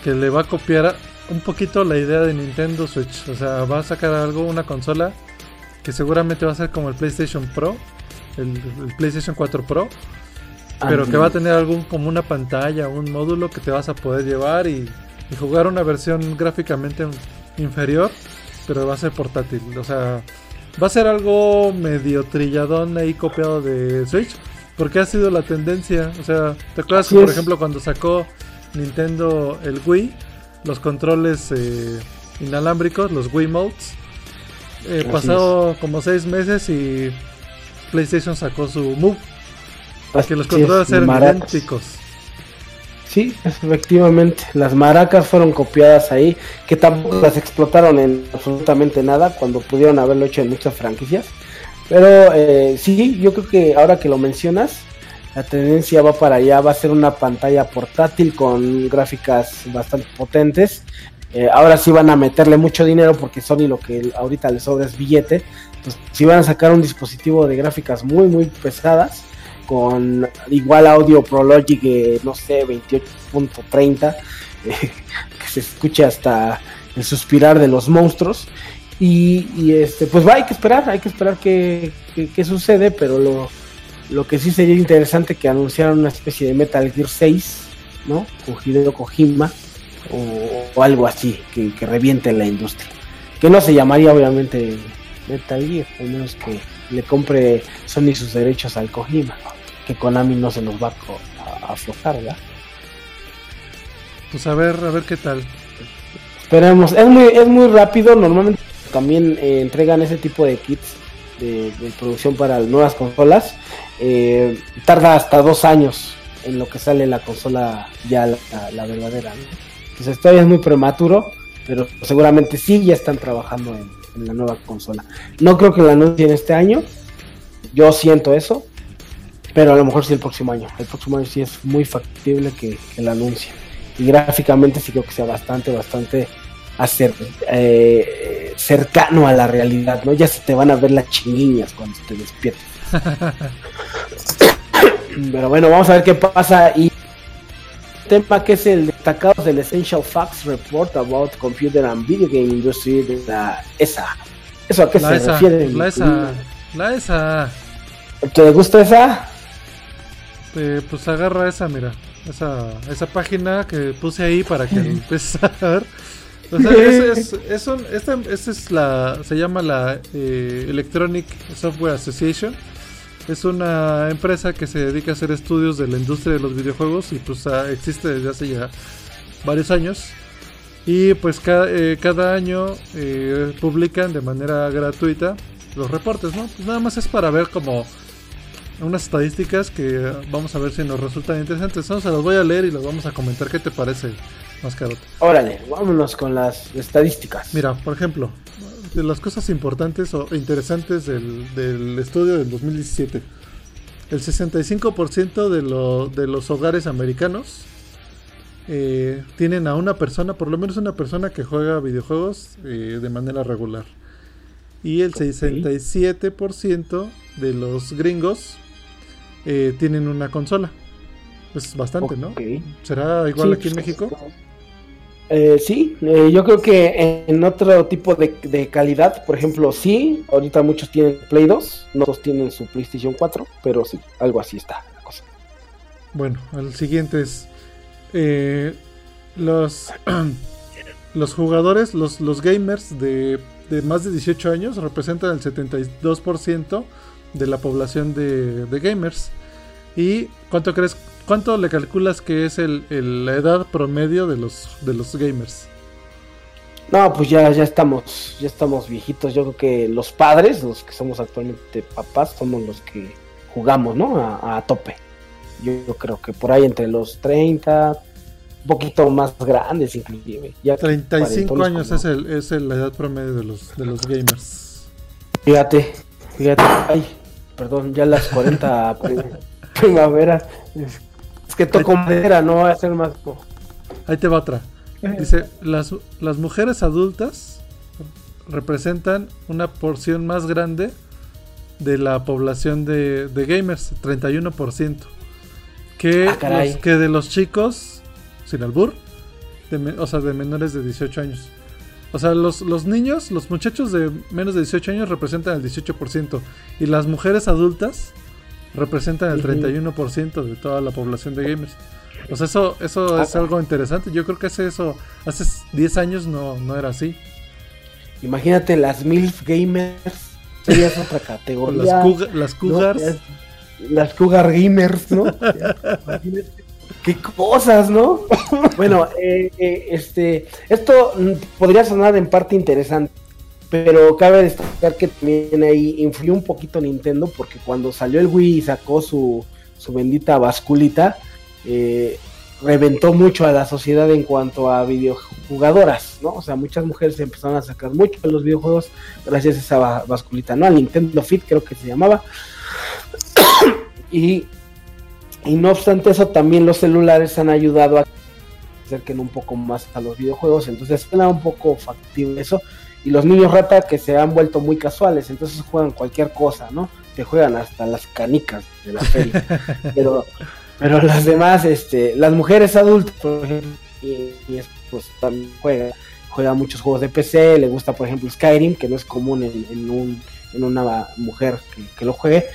que le va a copiar un poquito la idea de Nintendo Switch. O sea, va a sacar algo, una consola que seguramente va a ser como el PlayStation Pro, el, PlayStation 4 Pro, pero que va a tener algún como una pantalla, un módulo que te vas a poder llevar y, jugar una versión gráficamente inferior, pero va a ser portátil. O sea, va a ser algo medio trilladón ahí copiado de Switch, porque ha sido la tendencia. O sea, ¿te acuerdas, por ejemplo, cuando sacó Nintendo el Wii? los controles eh, inalámbricos, los Wiimotes. Eh, pasado como seis meses y PlayStation sacó su Move. Que los controles eran idénticos. Sí, efectivamente. Las maracas fueron copiadas ahí, que tampoco las explotaron en absolutamente nada cuando pudieron haberlo hecho en muchas franquicias. Pero eh, sí, yo creo que ahora que lo mencionas, la tendencia va para allá, va a ser una pantalla portátil con gráficas bastante potentes. Eh, ahora sí van a meterle mucho dinero porque Sony lo que ahorita le sobra es billete. Entonces, sí van a sacar un dispositivo de gráficas muy, muy pesadas con igual audio ProLogic, no sé, 28.30, <laughs> que se escuche hasta el suspirar de los monstruos. Y, este, pues va, hay que esperar, hay que esperar qué sucede, pero lo, lo que sí sería interesante que anunciaran una especie de Metal Gear 6, ¿no? Con Hideo Kojima o, algo así, que, reviente la industria. Que no se llamaría obviamente Metal Gear, al menos que le compre Sony sus derechos al Kojima, que Konami no se nos va a, aflojar, ¿verdad? Pues a ver, a ver qué tal. Esperemos, es muy, es muy rápido, normalmente también eh, entregan ese tipo de kits de, producción para nuevas consolas, eh, tarda hasta dos años en lo que sale la consola ya la, verdadera. Entonces todavía es muy prematuro, pero seguramente sí ya están trabajando en, la nueva consola. No creo que la anuncien este año, yo siento eso, pero a lo mejor sí el próximo año. El próximo año sí es muy factible que, que la anuncien. Y gráficamente sí creo que sea bastante, bastante hacer eh, cercano a la realidad, ¿no? Ya se te van a ver las chinguiñas cuando te despiertes. <laughs> Pero bueno, vamos a ver qué pasa y tema que es el destacado del Essential Facts Report about Computer and Video Game Industry de la ESA. ¿Eso a qué se refiere? La ESA. La ESA. ¿Te gusta esa? Eh, pues agarra esa, mira. Esa, esa página que puse ahí para que <laughs> empieces a ver es, esta, es la, se llama la eh, Electronic Software Association. Es una empresa que se dedica a hacer estudios de la industria de los videojuegos y pues ah, existe desde hace ya varios años. Y pues eh, cada año eh, publican de manera gratuita los reportes, ¿no? Pues nada más es para ver como unas estadísticas que vamos a ver si nos resultan interesantes. No, se las voy a leer y las vamos a comentar. ¿Qué te parece? Órale, vámonos con las estadísticas. Mira, por ejemplo, de las cosas importantes o interesantes del, estudio del 2017. El 65% de, de los hogares americanos eh, tienen a una persona, por lo menos una persona que juega videojuegos eh, de manera regular. Y el 67% de los gringos eh, tienen una consola. Es bastante, ¿no? ¿Será igual aquí en México? Eh, sí, eh, yo creo que en otro tipo de, calidad, por ejemplo, sí, ahorita muchos tienen Play 2, no todos tienen su PlayStation 4, pero sí, algo así está la cosa. Bueno, el siguiente es eh, los, <clears throat> los jugadores, los, los gamers de, más de 18 años representan el 72% de la población de, de gamers. ¿Y cuánto crees ¿Cuánto le calculas que es el, la edad promedio de los, de los gamers? No, pues ya, ya estamos, ya estamos viejitos. Yo creo que los padres, los que somos actualmente papás, somos los que jugamos, ¿no? A, tope. Yo, creo que por ahí entre los 30, un poquito más grandes inclusive. Ya 35 años es, el, es la edad promedio de los, de los gamers. Fíjate, fíjate. Ay, perdón, ya las 40 <laughs> primaveras que toco madera, no va a ser más. Ahí te va otra. Dice: las, las mujeres adultas representan una porción más grande de la población de, de gamers, 31%. Que, ah, que de los chicos, sin albur, de, o sea, de menores de 18 años. O sea, los, los niños, los muchachos de menos de 18 años representan el 18% y las mujeres adultas representan el 31% de toda la población de gamers. O sea, eso, eso es algo interesante. Yo creo que hace eso, hace 10 años no, no era así. Imagínate las MILF gamers, serías otra categoría. Las, las cougars. las cougar gamers, ¿no? Qué cosas, ¿no? bueno, eh, eh, este, esto podría sonar en parte interesante, pero cabe destacar que también ahí influyó un poquito Nintendo, porque cuando salió el Wii y sacó su, su bendita basculita, eh, reventó mucho a la sociedad en cuanto a videojugadoras, ¿no? O sea, muchas mujeres empezaron a sacar mucho de los videojuegos gracias a esa basculita, ¿no? Al Nintendo Fit creo que se llamaba. <coughs> y, y no obstante eso, también los celulares han ayudado a acerquen un poco más a los videojuegos, entonces suena un poco factible eso. Y los niños rata que se han vuelto muy casuales, entonces juegan cualquier cosa, ¿no? Te juegan hasta las canicas de la feria. <laughs> Pero pero las demás, este, las mujeres adultas, por ejemplo, y, pues también juega, juega muchos juegos de PC, le gusta por ejemplo Skyrim, que no es común en, un, en una mujer que, lo juegue,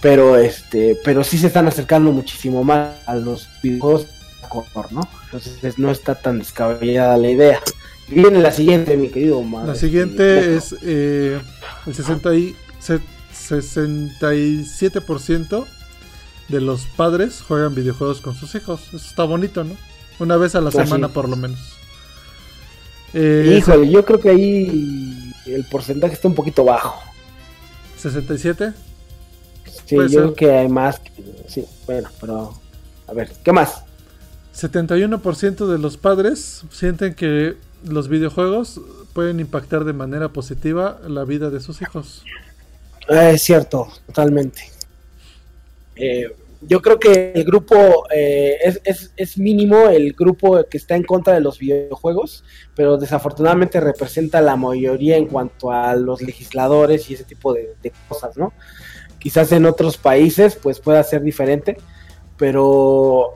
pero este, pero sí se están acercando muchísimo más a los videojuegos color, ¿no? Entonces no está tan descabellada la idea. Viene la siguiente, mi querido. La siguiente es eh, el 60 y, 67% de los padres juegan videojuegos con sus hijos. Eso está bonito, ¿no? Una vez a la pues semana por lo menos. Eh, Híjole, yo creo que ahí el porcentaje está un poquito bajo. ¿67? Sí, yo creo que hay más. Sí, bueno, pero a ver, ¿qué más? 71% de los padres sienten que los videojuegos pueden impactar de manera positiva la vida de sus hijos. Eh, es cierto, totalmente. Eh, yo creo que el grupo eh, es, mínimo, el grupo que está en contra de los videojuegos, pero desafortunadamente representa la mayoría en cuanto a los legisladores y ese tipo de, cosas, ¿no? Quizás en otros países pues pueda ser diferente, pero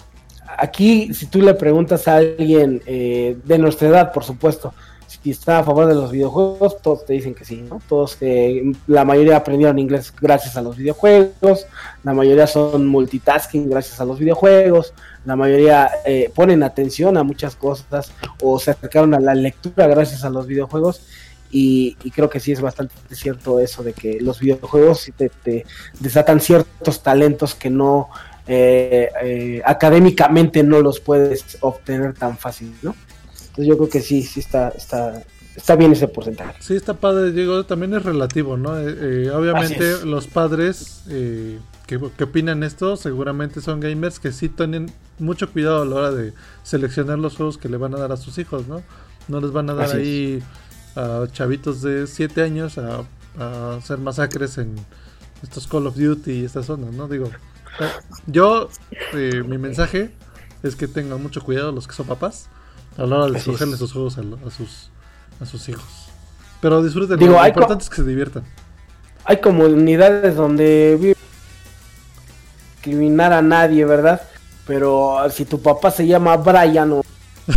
aquí si tú le preguntas a alguien eh, de nuestra edad, por supuesto, si está a favor de los videojuegos, todos te dicen que sí, ¿no? Todos que la mayoría aprendieron inglés gracias a los videojuegos, la mayoría son multitasking gracias a los videojuegos, la mayoría eh, ponen atención a muchas cosas o se acercaron a la lectura gracias a los videojuegos. Y, creo que sí es bastante cierto eso de que los videojuegos sí te, desatan ciertos talentos que no eh, eh, académicamente no los puedes obtener tan fácil, ¿no? Entonces yo creo que sí, sí está, está, está bien ese porcentaje. Sí, está padre, digo, también es relativo, ¿no? Eh, eh, obviamente los padres eh, que, opinan esto seguramente son gamers que sí tienen mucho cuidado a la hora de seleccionar los juegos que le van a dar a sus hijos, ¿no? No les van a dar ahí a chavitos de 7 años a, hacer masacres en estos Call of Duty y estas zonas, ¿no? Digo, yo, mi mensaje es que tengan mucho cuidado los que son papás a la hora de escogerle esos juegos a, sus, a sus hijos. Pero disfruten, lo importante es que se diviertan. Hay comunidades donde discriminar a nadie, ¿verdad? Pero si tu papá se llama Brian o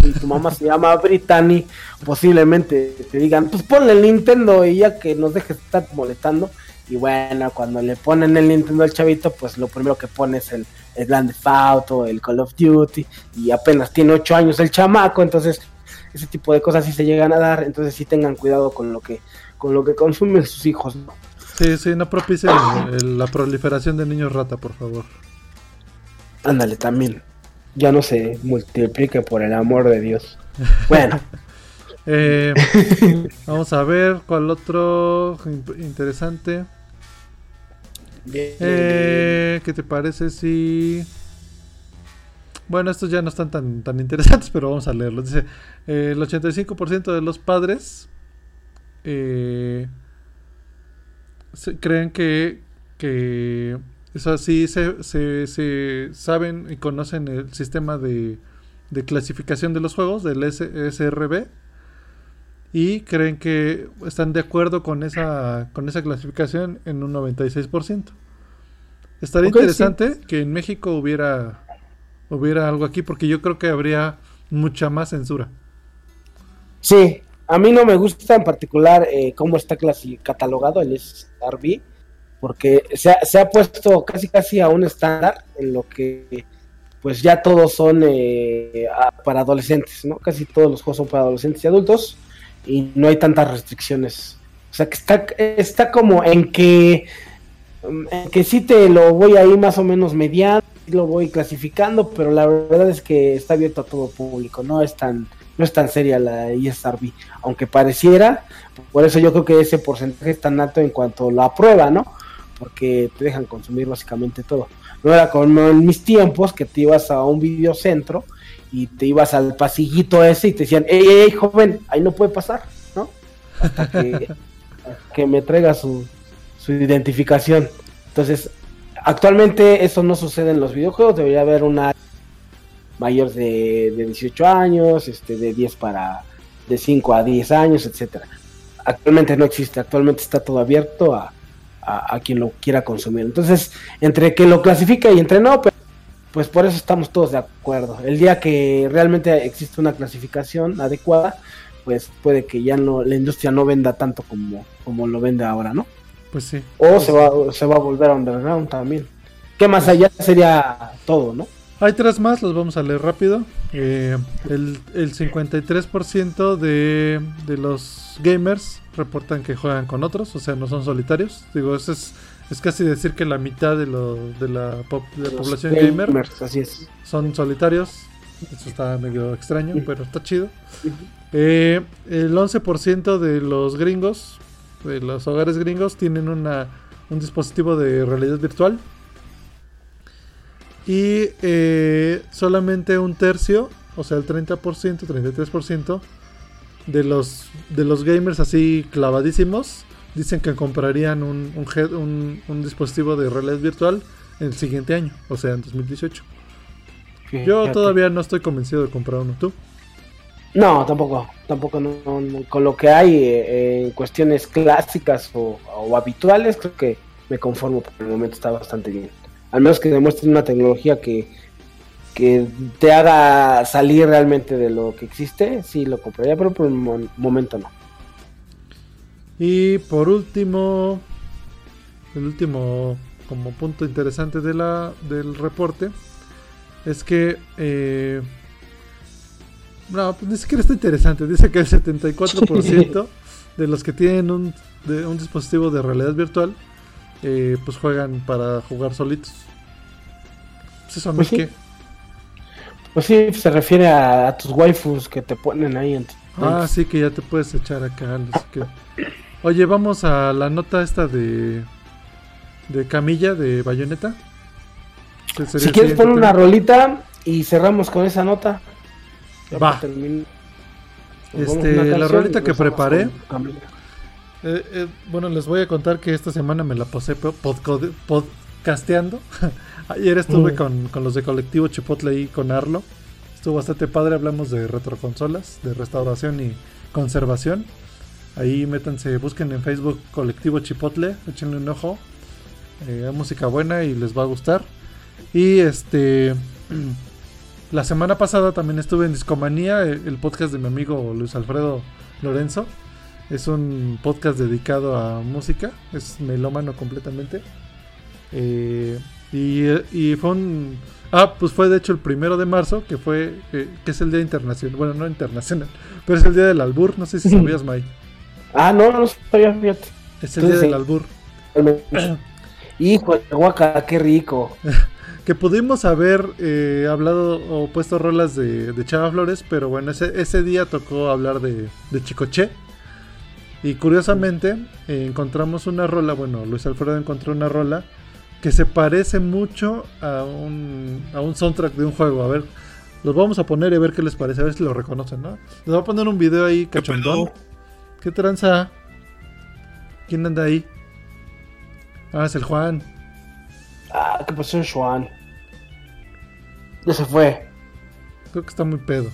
si tu mamá se llama Brittany, posiblemente te digan, pues ponle el Nintendo y ya que nos dejes estar molestando. Y bueno, cuando le ponen el Nintendo al chavito, pues lo primero que pone es el el Grand Theft Auto, el Call of Duty, y apenas tiene 8 años el chamaco, entonces ese tipo de cosas sí se llegan a dar, entonces sí tengan cuidado con lo que, con lo que consumen sus hijos. ¿no? Sí, sí, no propicien la proliferación de niños rata, por favor. Ándale, también. Ya no se multiplique por el amor de Dios. Bueno. <laughs> Eh, <laughs> vamos a ver cuál otro interesante. Eh, ¿Qué te parece si... Bueno, estos ya no están tan, tan interesantes, pero vamos a leerlos. Dice, eh, el 85% de los padres eh, creen que, eso sí se, se, saben y conocen el sistema de, de clasificación de los juegos, del SRB, y creen que están de acuerdo con esa, con esa clasificación en un 96%. Estaría interesante que en México hubiera, hubiera algo aquí porque yo creo que habría mucha más censura. Sí, a mí no me gusta en particular eh, cómo está catalogado el SRB, porque se ha, se ha, puesto casi casi a un estándar en lo que pues ya todos son eh, para adolescentes, ¿no? Casi todos los juegos son para adolescentes y adultos y no hay tantas restricciones. O sea que está, está como en que, en que sí te lo voy a ir más o menos mediando, lo voy clasificando, pero la verdad es que está abierto a todo público, no es tan no es tan seria la ESRB, aunque pareciera, por eso yo creo que ese porcentaje es tan alto en cuanto la prueba, ¿no? Porque te dejan consumir básicamente todo. No era como en mis tiempos que te ibas a un videocentro y te ibas al pasillito ese y te decían, ey, ey, joven, ahí no puede pasar, ¿no? Hasta <laughs> que, me traiga su, su identificación. Entonces, actualmente eso no sucede en los videojuegos, debería haber una mayor de, de 18 años, este, de 10 para de 5 a 10 años, etcétera. Actualmente no existe, actualmente está todo abierto a, a, quien lo quiera consumir. Entonces, entre que lo clasifica y entre no, pues, pues por eso estamos todos de acuerdo. El día que realmente existe una clasificación adecuada, pues puede que ya no la industria no venda tanto como, como lo vende ahora, ¿no? Pues sí. O se va, se va a volver a underground también. Que más allá sería todo, ¿no? Hay tres más, los vamos a leer rápido. Eh, el, el, 53% de, de los gamers reportan que juegan con otros, o sea, no son solitarios. Digo, eso es, es casi decir que la mitad de, lo, de la, población gamer así es. son solitarios. Eso está medio extraño, pero está chido. Eh, el 11% de los gringos, de los hogares gringos, tienen una, un dispositivo de realidad virtual y eh, solamente un tercio, o sea, el 30%, 33% de los, de los gamers así clavadísimos dicen que comprarían un, un, un, dispositivo de realidad virtual el siguiente año, o sea, en 2018. Yo todavía no estoy convencido de comprar uno, ¿tú? No, tampoco, tampoco no, con lo que hay eh, en cuestiones clásicas o, o habituales, creo que me conformo por el momento, está bastante bien al menos que demuestren una tecnología que, que te haga salir realmente de lo que existe, sí lo compraría, pero por un momento no. Y por último, el último como punto interesante de la, del reporte es que eh, no, pues ni siquiera está interesante. Dice que el 74% <laughs> de los que tienen un, de, un dispositivo de realidad virtual eh, pues juegan para jugar solitos. Pues eso pues sí. Pues sí, se refiere a, tus waifus que te ponen ahí en Ah, sí, que ya te puedes echar acá. Oye, vamos a la nota esta de. de Camilla de Bayonetta. Si quieres poner una rolita y cerramos con esa nota. Va. Este, la rolita que preparé. Eh, eh, bueno, les voy a contar que esta semana me la pasé podcasteando. <laughs> Ayer estuve mm. con, los de Colectivo Chipotle y con Arlo. Estuvo bastante padre, hablamos de retroconsolas, de restauración y conservación. Ahí métanse, busquen en Facebook Colectivo Chipotle, échenle un ojo. Eh, música buena y les va a gustar. Y este. <clears throat> La semana pasada también estuve en Discomanía, el podcast de mi amigo Luis Alfredo Lorenzo. Es un podcast dedicado a música, es melómano completamente. Eh, y, fue un... Ah, pues fue de hecho el primero de marzo, que fue, que es el Día Internacional, bueno, no internacional, <laughs> pero es el Día del Albur, no sé si <laughs> sabías, May. Ah, no, no sabía, fíjate. Es el Día del Albur. <coughs> Hijo de guaca, qué rico. <laughs> que pudimos haber eh, hablado o puesto rolas de, de Chava Flores, pero bueno, ese, ese día tocó hablar de, de Chicoche. Y curiosamente eh, encontramos una rola, bueno, Luis Alfredo encontró una rola que se parece mucho a un, a un soundtrack de un juego. A ver, los vamos a poner y a ver qué les parece, a ver si lo reconocen, ¿no? Les voy a poner un video ahí cachondón. ¿Qué, tranza? ¿Quién anda ahí? Ah, es el Juan. Ah, ¿qué pasó, Juan? Ya se fue. Creo que está muy pedo.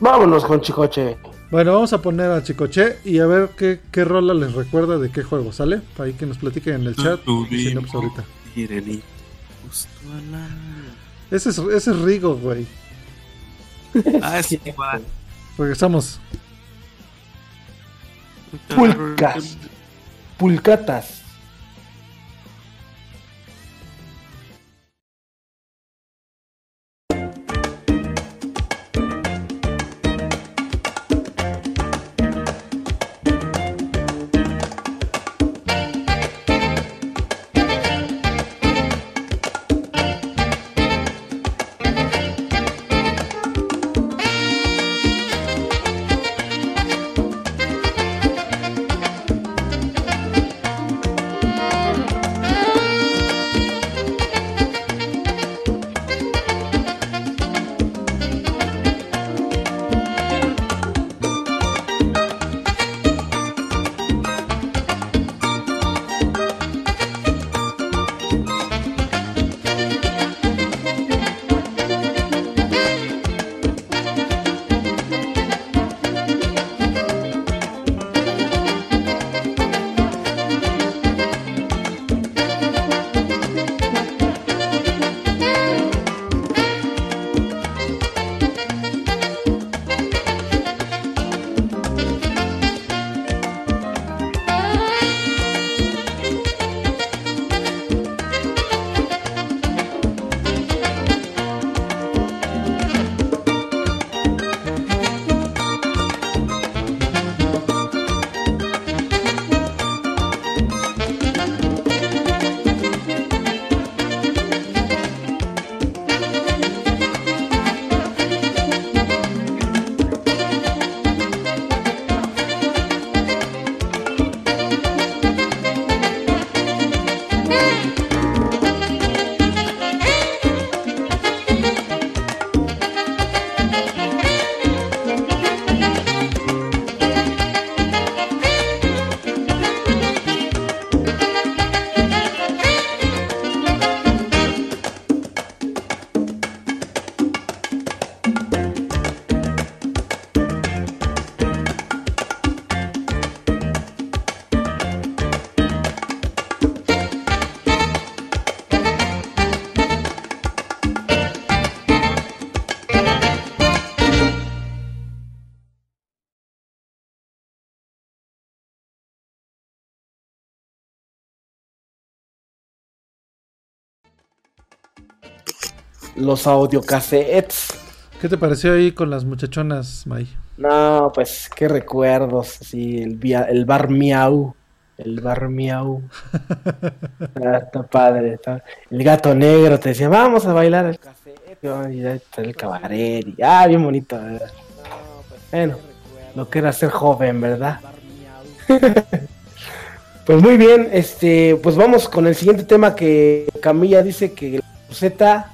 Vámonos con Chicoche. Bueno, vamos a poner a Chicoche y a ver qué, qué rola les recuerda de qué juego, ¿sale? Ahí que nos platiquen en el chat. Si no, pues ahorita. Ese es, ese es Rigo, güey. Ah, es igual. Regresamos. Pulcas. Pulcatas. Los audiocassettes. ¿Qué te pareció ahí con las muchachonas, May? No, pues qué recuerdos, sí, el, el bar miau, el bar miau. <laughs> Ah, está padre, el gato negro te decía, vamos a bailar el cassette, y el cabaret, y, ah, bien bonito. Bueno, lo que era ser joven, ¿verdad? <laughs> pues muy bien, este, pues vamos con el siguiente tema que Camilla dice que la Z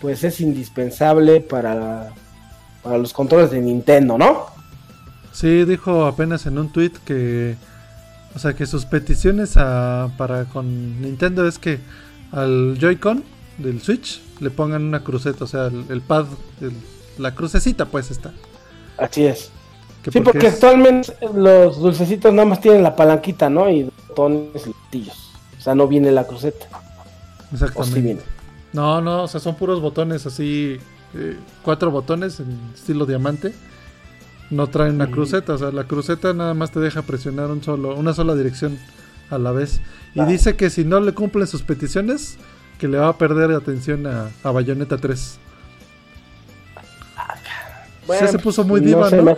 pues es indispensable para, para los controles de Nintendo, ¿no? Sí, dijo apenas en un tweet que, o sea, que sus peticiones a, para con Nintendo es que al Joy-Con del Switch le pongan una cruceta, o sea, el, pad, la crucecita pues está. Así es. sí, porque, actualmente los dulcecitos nada más tienen la palanquita, ¿no? Y botones y gatillos. O sea, no viene la cruceta. Exactamente. No, no, o sea, son puros botones así, eh, cuatro botones en estilo diamante. No traen una cruceta, o sea, la cruceta nada más te deja presionar un solo, una sola dirección a la vez. Y dice que si no le cumplen sus peticiones, que le va a perder atención a, a Bayonetta 3. Bueno, se puso muy diva, ¿no?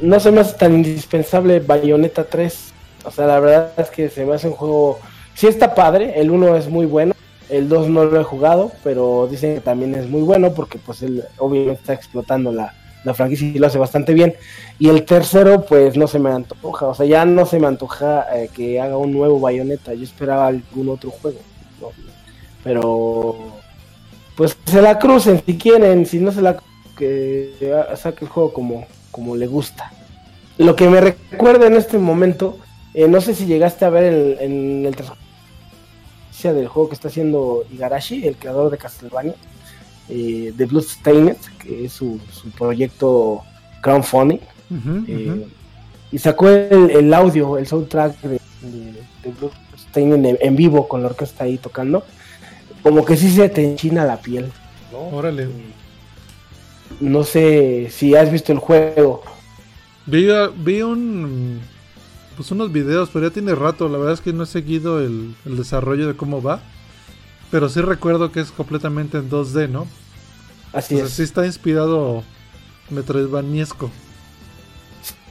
no se me hace tan indispensable Bayonetta 3. O sea, la verdad es que se me hace un juego... Sí está padre, el 1 es muy bueno, el 2 no lo he jugado, pero dicen que también es muy bueno porque pues él obviamente está explotando la, franquicia y lo hace bastante bien. Y el tercero pues no se me antoja, o sea, ya no se me antoja eh, que haga un nuevo Bayonetta, yo esperaba algún otro juego. Pero pues se la crucen si quieren, si no se la que saque el juego como, como le gusta. Lo que me recuerda en este momento, eh, no sé si llegaste a ver en, el del juego que está haciendo Igarashi, el creador de Castlevania, eh, de Bloodstained, que es su, proyecto crowdfunding. Eh, y sacó el, audio, el soundtrack de, de, Bloodstained en, vivo con la orquesta ahí tocando. Como que sí se te enchina la piel. ¿no? Órale. No sé si has visto el juego. Vi, vi un pues unos videos, pero ya tiene rato. La verdad es que no he seguido el, desarrollo de cómo va. Pero sí recuerdo que es completamente en 2D, ¿no? Así es. Sí está inspirado Metroidvaniesco.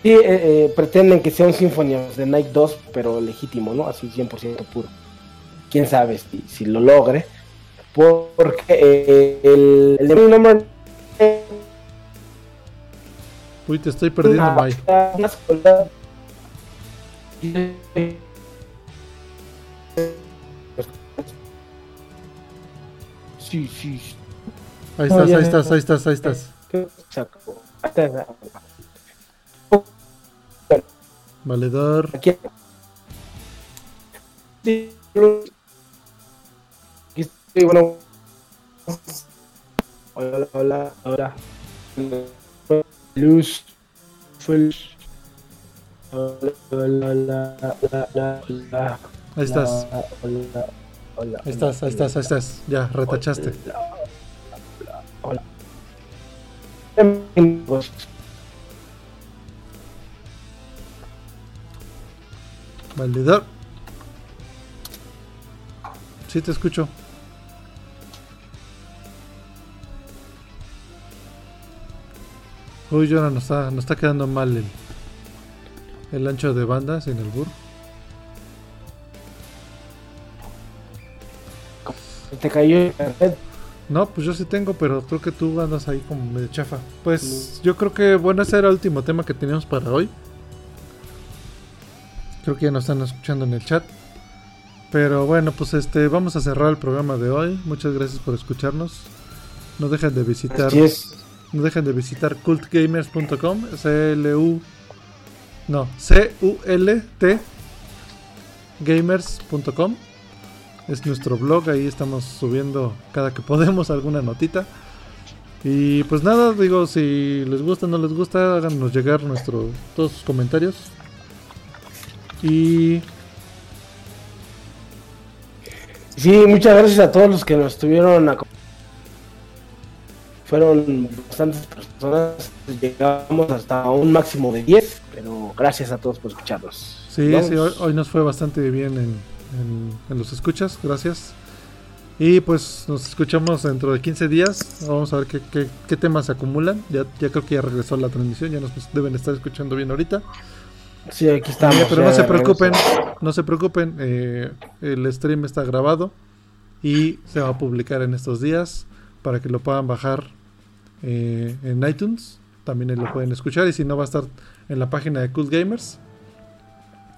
Sí, eh, eh, pretenden que sea un Symphony of the Night 2, pero legítimo, ¿no? Así 100% puro. Quién sabe si, lo logre. Porque eh, el, el de nombre. Uy, te estoy perdiendo, Mike. Sí, sí. Ahí estás, ahí estás, ahí estás, ahí estás. Valedor. Aquí. bueno. Hola, hola, hola. Luz. Ahí estás. Ahí estás, ahí estás, ahí estás. Ya, retachaste. Hola. Valedor. Sí, te escucho. Uy, Jonah, nos está, nos está quedando mal el, el ancho de bandas en el bur. ¿Te cayó No, pues yo sí tengo, pero creo que tú andas ahí como medio chafa. Pues yo creo que, bueno, ese era el último tema que teníamos para hoy. Creo que ya nos están escuchando en el chat. Pero bueno, pues este, vamos a cerrar el programa de hoy. Muchas gracias por escucharnos. No dejen de visitar. No dejen de visitar cultgamers.com. C L U no, C U L T gamers.com. Es nuestro blog, ahí estamos subiendo cada que podemos alguna notita. Y pues nada, digo, si les gusta o no les gusta, háganos llegar nuestro, todos sus comentarios. Y. Sí, muchas gracias a todos los que nos estuvieron Fueron bastantes personas, llegamos hasta un máximo de 10, pero gracias a todos por escucharnos. Sí, sí hoy, nos fue bastante bien en, en, los escuchas, gracias. Y pues nos escuchamos dentro de 15 días. Vamos a ver qué, qué, qué temas se acumulan. Ya, ya creo que ya regresó la transmisión, ya nos deben estar escuchando bien ahorita. Sí, aquí estamos. pero no se preocupen, no se preocupen, eh, el stream está grabado y se va a publicar en estos días para que lo puedan bajar eh, en iTunes. También lo pueden escuchar y si no va a estar en la página de Cool Gamers.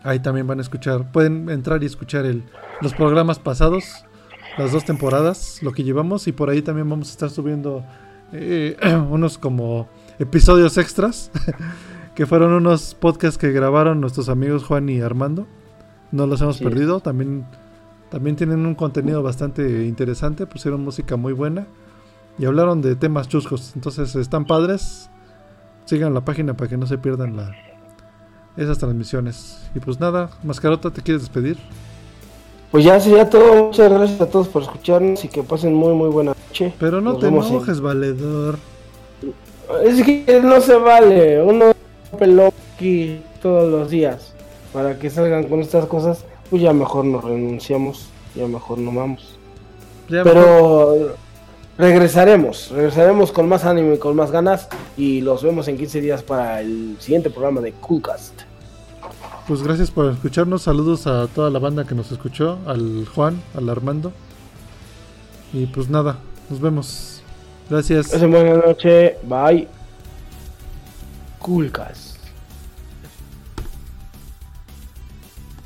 Ahí también van a escuchar, pueden entrar y escuchar el, los programas pasados, las dos temporadas, lo que llevamos y por ahí también vamos a estar subiendo eh, <clears throat> unos como episodios extras <laughs> que fueron unos podcasts que grabaron nuestros amigos Juan y Armando. No los hemos perdido, también, también tienen un contenido bastante interesante, pusieron música muy buena y hablaron de temas chuscos, entonces están padres. Sigan la página para que no se pierdan la, esas transmisiones. Y pues nada, Mascarota, ¿te quieres despedir? Pues ya sería todo. Muchas gracias a todos por escucharnos y que pasen muy, muy buena noche. Pero no te enojes, valedor. Es que no se vale. Uno pelón aquí todos los días para que salgan con estas cosas, pues ya mejor nos renunciamos, ya mejor no vamos. Pero regresaremos, regresaremos con más ánimo y con más ganas y los vemos en 15 días para el siguiente programa de Coolcast. Pues gracias por escucharnos, saludos a toda la banda que nos escuchó, al Juan, al Armando. Y pues nada, nos vemos. Gracias. Buenas noches, bye. Coolcast.